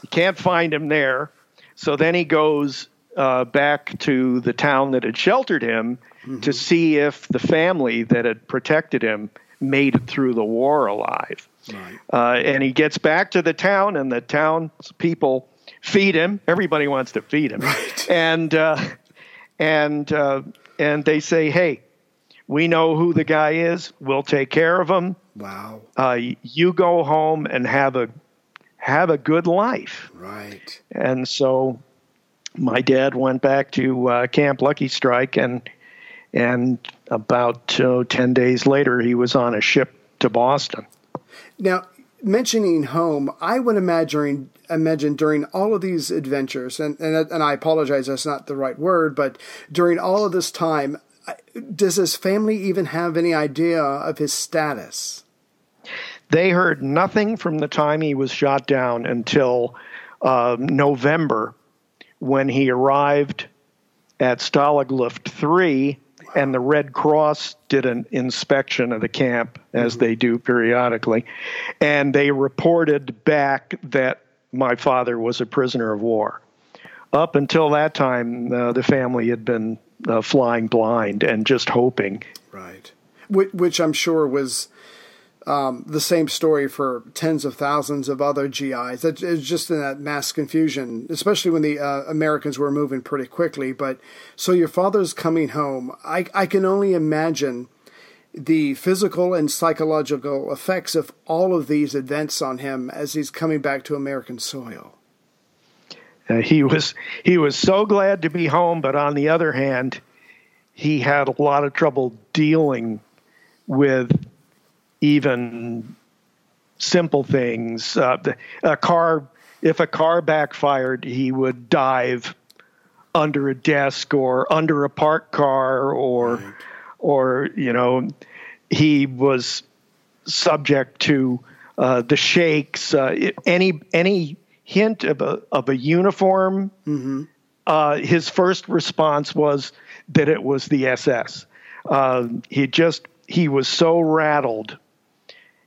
He can't find him there. So then he goes uh, back to the town that had sheltered him mm-hmm. to see if the family that had protected him made it through the war alive. Right. Uh, and he gets back to the town, and the town people feed him. Everybody wants to feed him, right. and uh, and uh, and they say, "Hey, we know who the guy is. We'll take care of him. Wow. Uh, you go home and have a have a good life." Right. And so, my dad went back to uh, Camp Lucky Strike, and and about uh, ten days later, he was on a ship to Boston. Now, mentioning home, I would imagine imagine during all of these adventures, and, and and I apologize, that's not the right word, but during all of this time, does his family even have any idea of his status? They heard nothing from the time he was shot down until uh, November, when he arrived at Stalag Luft 3 and the Red Cross did an inspection of the camp, as mm-hmm. they do periodically, and they reported back that my father was a prisoner of war. Up until that time, uh, the family had been uh, flying blind and just hoping. Right. Which I'm sure was um, the same story for tens of thousands of other GIs. It, It's just in that mass confusion, especially when the uh, Americans were moving pretty quickly. But so your father's coming home. I, I can only imagine the physical and psychological effects of all of these events on him as he's coming back to American soil. Uh, he was he was so glad to be home, but on the other hand, he had a lot of trouble dealing with even simple things. Uh, a car, if a car backfired, he would dive under a desk or under a parked car, or, right. Or you know, he was subject to uh, the shakes. Uh, any any hint of a of a uniform, mm-hmm. uh, his first response was that it was the SS. Uh, he just he was so rattled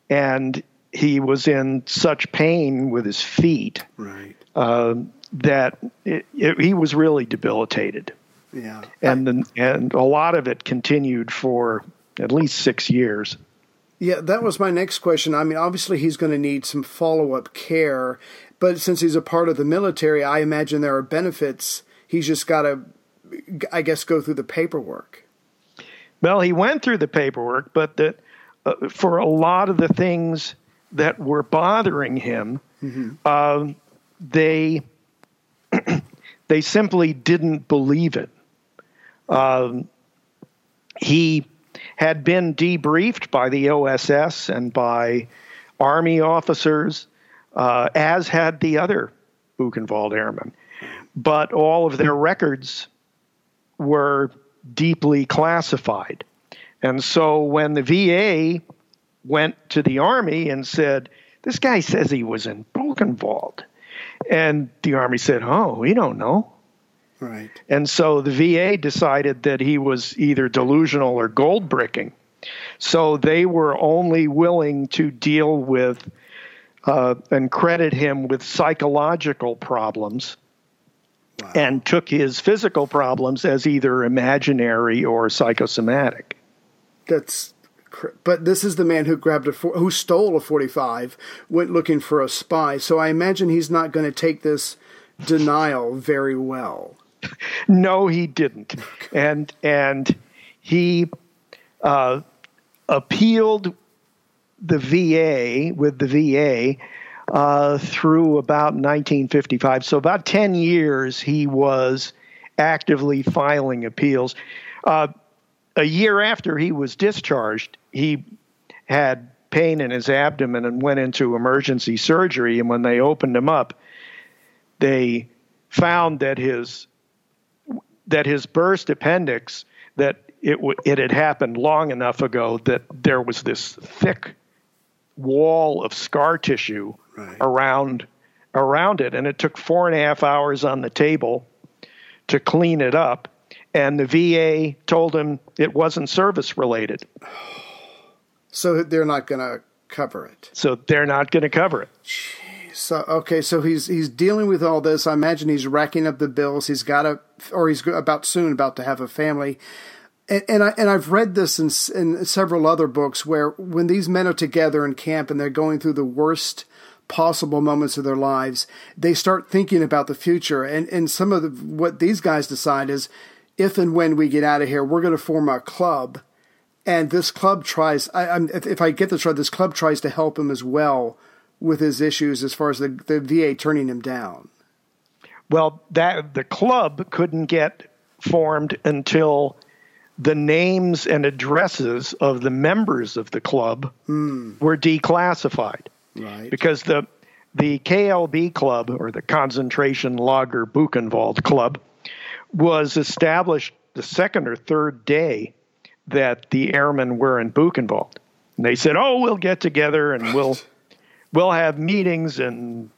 and he was in such pain with his feet right. uh, that it, it, he was really debilitated. Yeah, and and a lot of it continued for at least six years. Yeah, that was my next question. I mean, obviously he's going to need some follow up care, but since he's a part of the military, I imagine there are benefits. He's just got to, I guess, go through the paperwork. Well, he went through the paperwork, but that uh, for a lot of the things that were bothering him, mm-hmm. uh, they they simply didn't believe it. Um, he had been debriefed by the OSS and by Army officers, uh, as had the other Buchenwald airmen. But all of their records were deeply classified. And so when the VA went to the Army and said, This guy says he was in Buchenwald. And the Army said, Oh, we don't know. Right. And so the VA decided that he was either delusional or gold bricking. So they were only willing to deal with uh, and credit him with psychological problems wow. and took his physical problems as either imaginary or psychosomatic that's but this is the man who grabbed a who stole a 45 went looking for a spy so i imagine he's not going to take this denial very well no he didn't. And and he uh, appealed the va with the va uh, through about 1955 so about 10 years he was actively filing appeals. Uh, a year after he was discharged, he had pain in his abdomen and went into emergency surgery. And when they opened him up, they found that his that his burst appendix that it w- it had happened long enough ago that there was this thick wall of scar tissue right. around around it, and it took four and a half hours on the table to clean it up and the VA told him it wasn't service related. So they're not going to cover it. So they're not going to cover it. So okay, so he's he's dealing with all this. I imagine he's racking up the bills. He's got a, or he's about soon about to have a family. And, and I and I've read this in, in several other books where when these men are together in camp and they're going through the worst possible moments of their lives, they start thinking about the future. And and some of the, what these guys decide is, if and when we get out of here, we're going to form a club, and this club tries. I, I'm, if, if I get this right, this club tries to help him as well with his issues as far as the, the VA turning him down? Well, that the club couldn't get formed until the names and addresses of the members of the club hmm. were declassified. Right. Because the the KLB club or the Concentration Lager Buchenwald Club was established the second or third day that the airmen were in Buchenwald. And they said, "Oh, we'll get together and we'll we'll have meetings and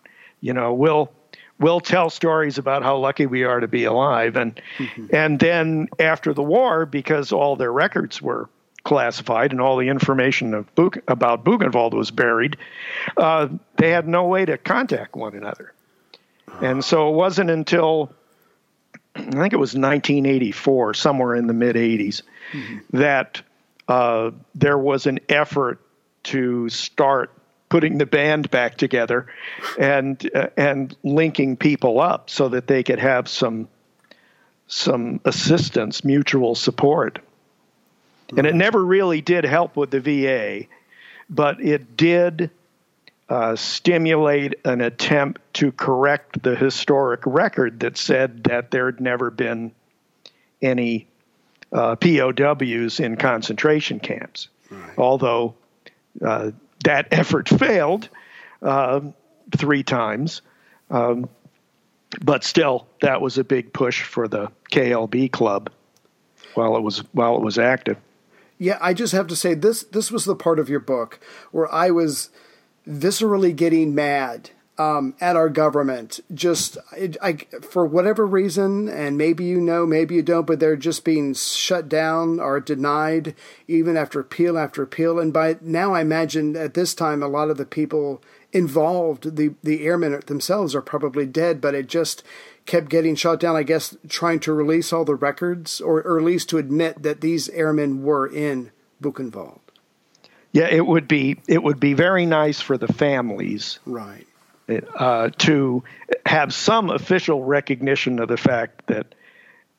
you know we'll we'll tell stories about how lucky we are to be alive and mm-hmm. and then after the war because all their records were classified and all the information of Buch, about Buchenwald was buried uh, they had no way to contact one another and so it wasn't until I think it was 1984 somewhere in the mid 80s mm-hmm. that uh, there was an effort to start putting the band back together and uh, and linking people up so that they could have some some assistance, mutual support. And it never really did help with the VA, but it did uh, stimulate an attempt to correct the historic record that said that there had never been any uh, POWs in concentration camps. Right. Although uh, that effort failed uh, three times. Um, but still, that was a big push for the KLB club while it was while it was active. Yeah, I just have to say this this was the part of your book where I was viscerally getting mad um, at our government. Just I, I, for whatever reason, and maybe you know, maybe you don't, but they're just being shut down or denied, even after appeal after appeal. And by now, I imagine at this time, a lot of the people involved, the the airmen themselves, are probably dead. But it just kept getting shot down. I guess trying to release all the records, or, or at least to admit that these airmen were in Buchenwald. Yeah, it would be it would be very nice for the families, right? Uh, to have some official recognition of the fact that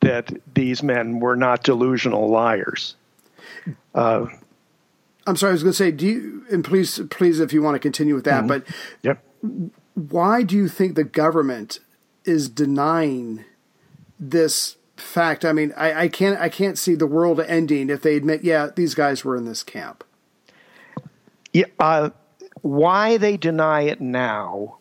that these men were not delusional liars. Uh, I'm sorry, I was going to say, do you? And please, please, if you want to continue with that, mm-hmm. but yep. why do you think the government is denying this fact? I mean, I, I can't, I can't see the world ending if they admit, yeah, these guys were in this camp. Yeah, uh, why they deny it now,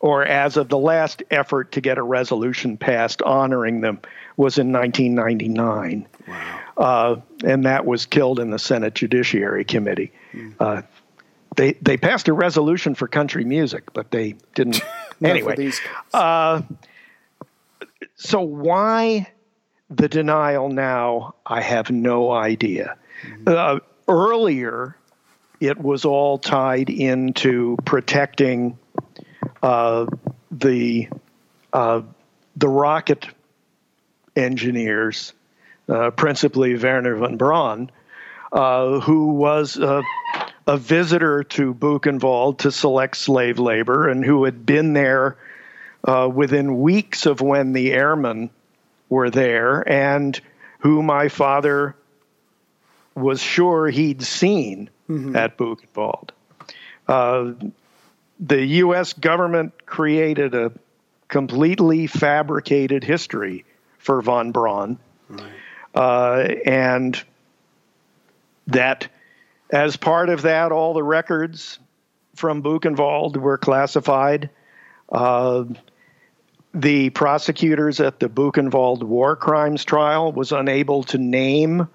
or as of the last effort to get a resolution passed honoring them, was in 1999. Wow. Uh, and that was killed in the Senate Judiciary Committee. Mm. Uh, they they passed a resolution for country music, but they didn't. anyway, uh, so why the denial now? I have no idea. Mm. earlier, it was all tied into protecting uh, the uh, the rocket engineers, uh, principally Wernher von Braun, uh, who was a, a, visitor to Buchenwald to select slave labor and who had been there uh, within weeks of when the airmen were there and who my father was sure he'd seen mm-hmm. at Buchenwald. Uh, the U.S. government created a completely fabricated history for von Braun, right. uh, and that as part of that, all the records from Buchenwald were classified. Uh, the prosecutors at the Buchenwald war crimes trial was unable to name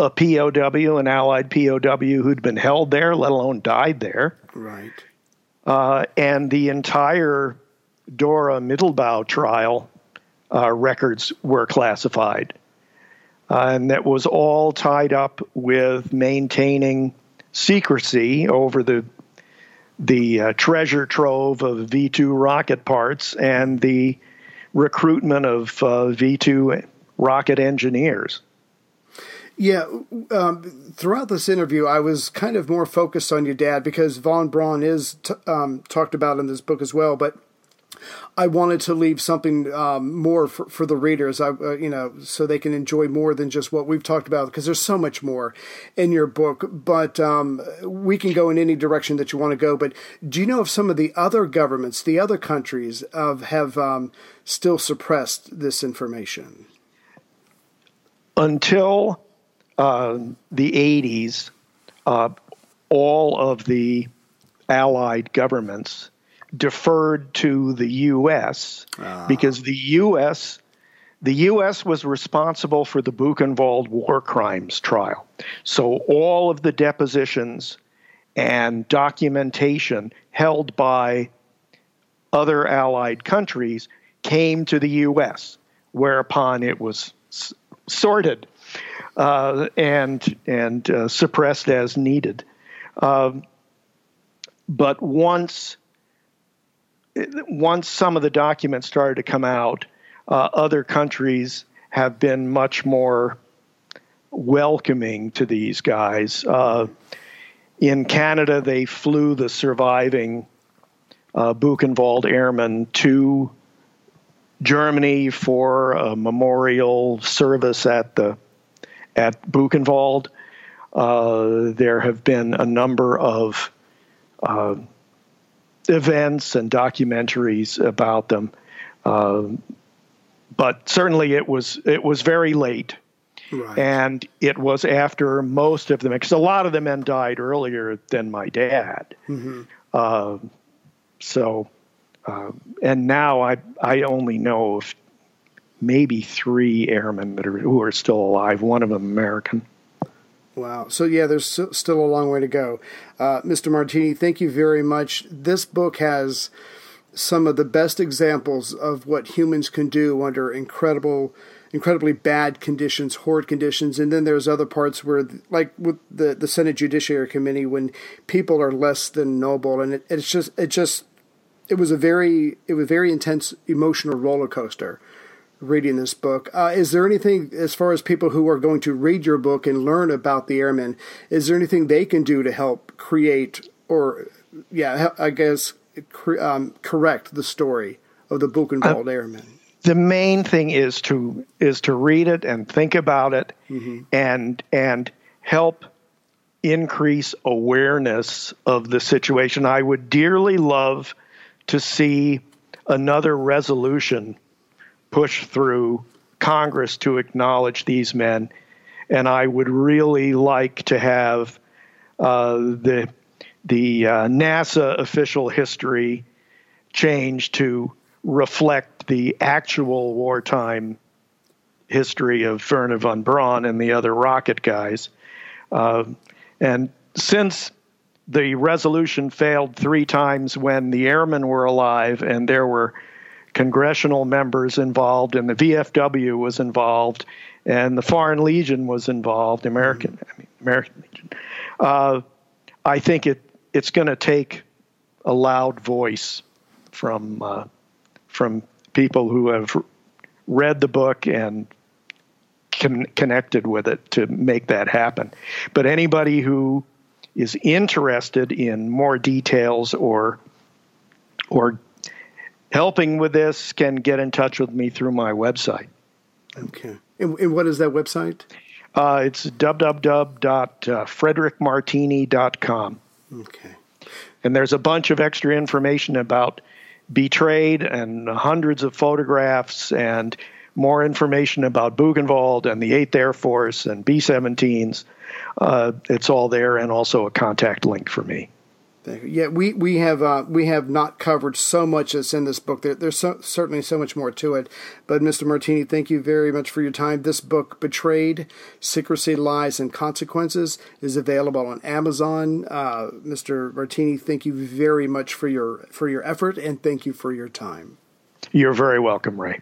a POW, an Allied POW who'd been held there, let alone died there. Right. Uh, and the entire Dora Mittelbau trial uh, records were classified. Uh, and that was all tied up with maintaining secrecy over the the uh, treasure trove of V2 rocket parts and the recruitment of uh, V2 rocket engineers. Yeah, um, throughout this interview, I was kind of more focused on your dad because von Braun is t- um, talked about in this book as well. But I wanted to leave something um, more for, for, the readers, I, uh, you know, so they can enjoy more than just what we've talked about because there's so much more in your book. But um, we can go in any direction that you want to go. But do you know if some of the other governments, the other countries, have um, still suppressed this information? Until uh, the 80s, uh, all of the Allied governments deferred to the U.S. Ah. because the U.S. The U.S. was responsible for the Buchenwald war crimes trial. So all of the depositions and documentation held by other Allied countries came to the U.S., whereupon it was s- sorted uh, and and uh, suppressed as needed. Um, but once once some of the documents started to come out, uh, other countries have been much more welcoming to these guys. Uh, in Canada, they flew the surviving uh, Buchenwald airmen to Germany for a memorial service at the at Buchenwald. Uh, there have been a number of uh, events and documentaries about them. Uh, but certainly it was it was very late. Right. And it was after most of them, because a lot of the men died earlier than my dad. Mm-hmm. Uh, so, uh, and now I I only know of maybe three airmen that are who are still alive. One of them American. Wow. So, yeah, there's still a long way to go. Uh, Mr. Martini, thank you very much. This book has some of the best examples of what humans can do under incredible, incredibly bad conditions, horrid conditions. And then there's other parts where, like with the, the Senate Judiciary Committee, when people are less than noble. And it, it's just, it just, it was a very, it was a very intense emotional roller coaster reading this book. Uh, is there anything, as far as people who are going to read your book and learn about the airmen, is there anything they can do to help create or, yeah, I guess, um, correct the story of the Buchenwald uh, Airmen? The main thing is to is to read it and think about it, mm-hmm. and and help increase awareness of the situation. I would dearly love to see another resolution push through Congress to acknowledge these men. And I would really like to have uh, the the uh, NASA official history changed to reflect the actual wartime history of Wernher von Braun and the other rocket guys. Uh, and since the resolution failed three times when the airmen were alive and there were congressional members involved, and the VFW was involved, and the Foreign Legion was involved. American, I mean, American Legion. Uh, I think it it's going to take a loud voice from uh, from people who have read the book and con- connected with it to make that happen. But anybody who is interested in more details or or helping with this can get in touch with me through my website. Okay. And, and what is that website? Uh, it's www.fredericmartini.com. Okay. And there's a bunch of extra information about Betrayed and hundreds of photographs and more information about Buchenwald and the 8th Air Force and B 17s. Uh, it's all there and also a contact link for me. Yeah, we we have uh, we have not covered so much that's in this book. There, there's so, certainly so much more to it. But Mr. Martini, thank you very much for your time. This book, "Betrayed: Secrecy, Lies, and Consequences," is available on Amazon. Uh, Mr. Martini, thank you very much for your for your effort and thank you for your time. You're very welcome, Ray.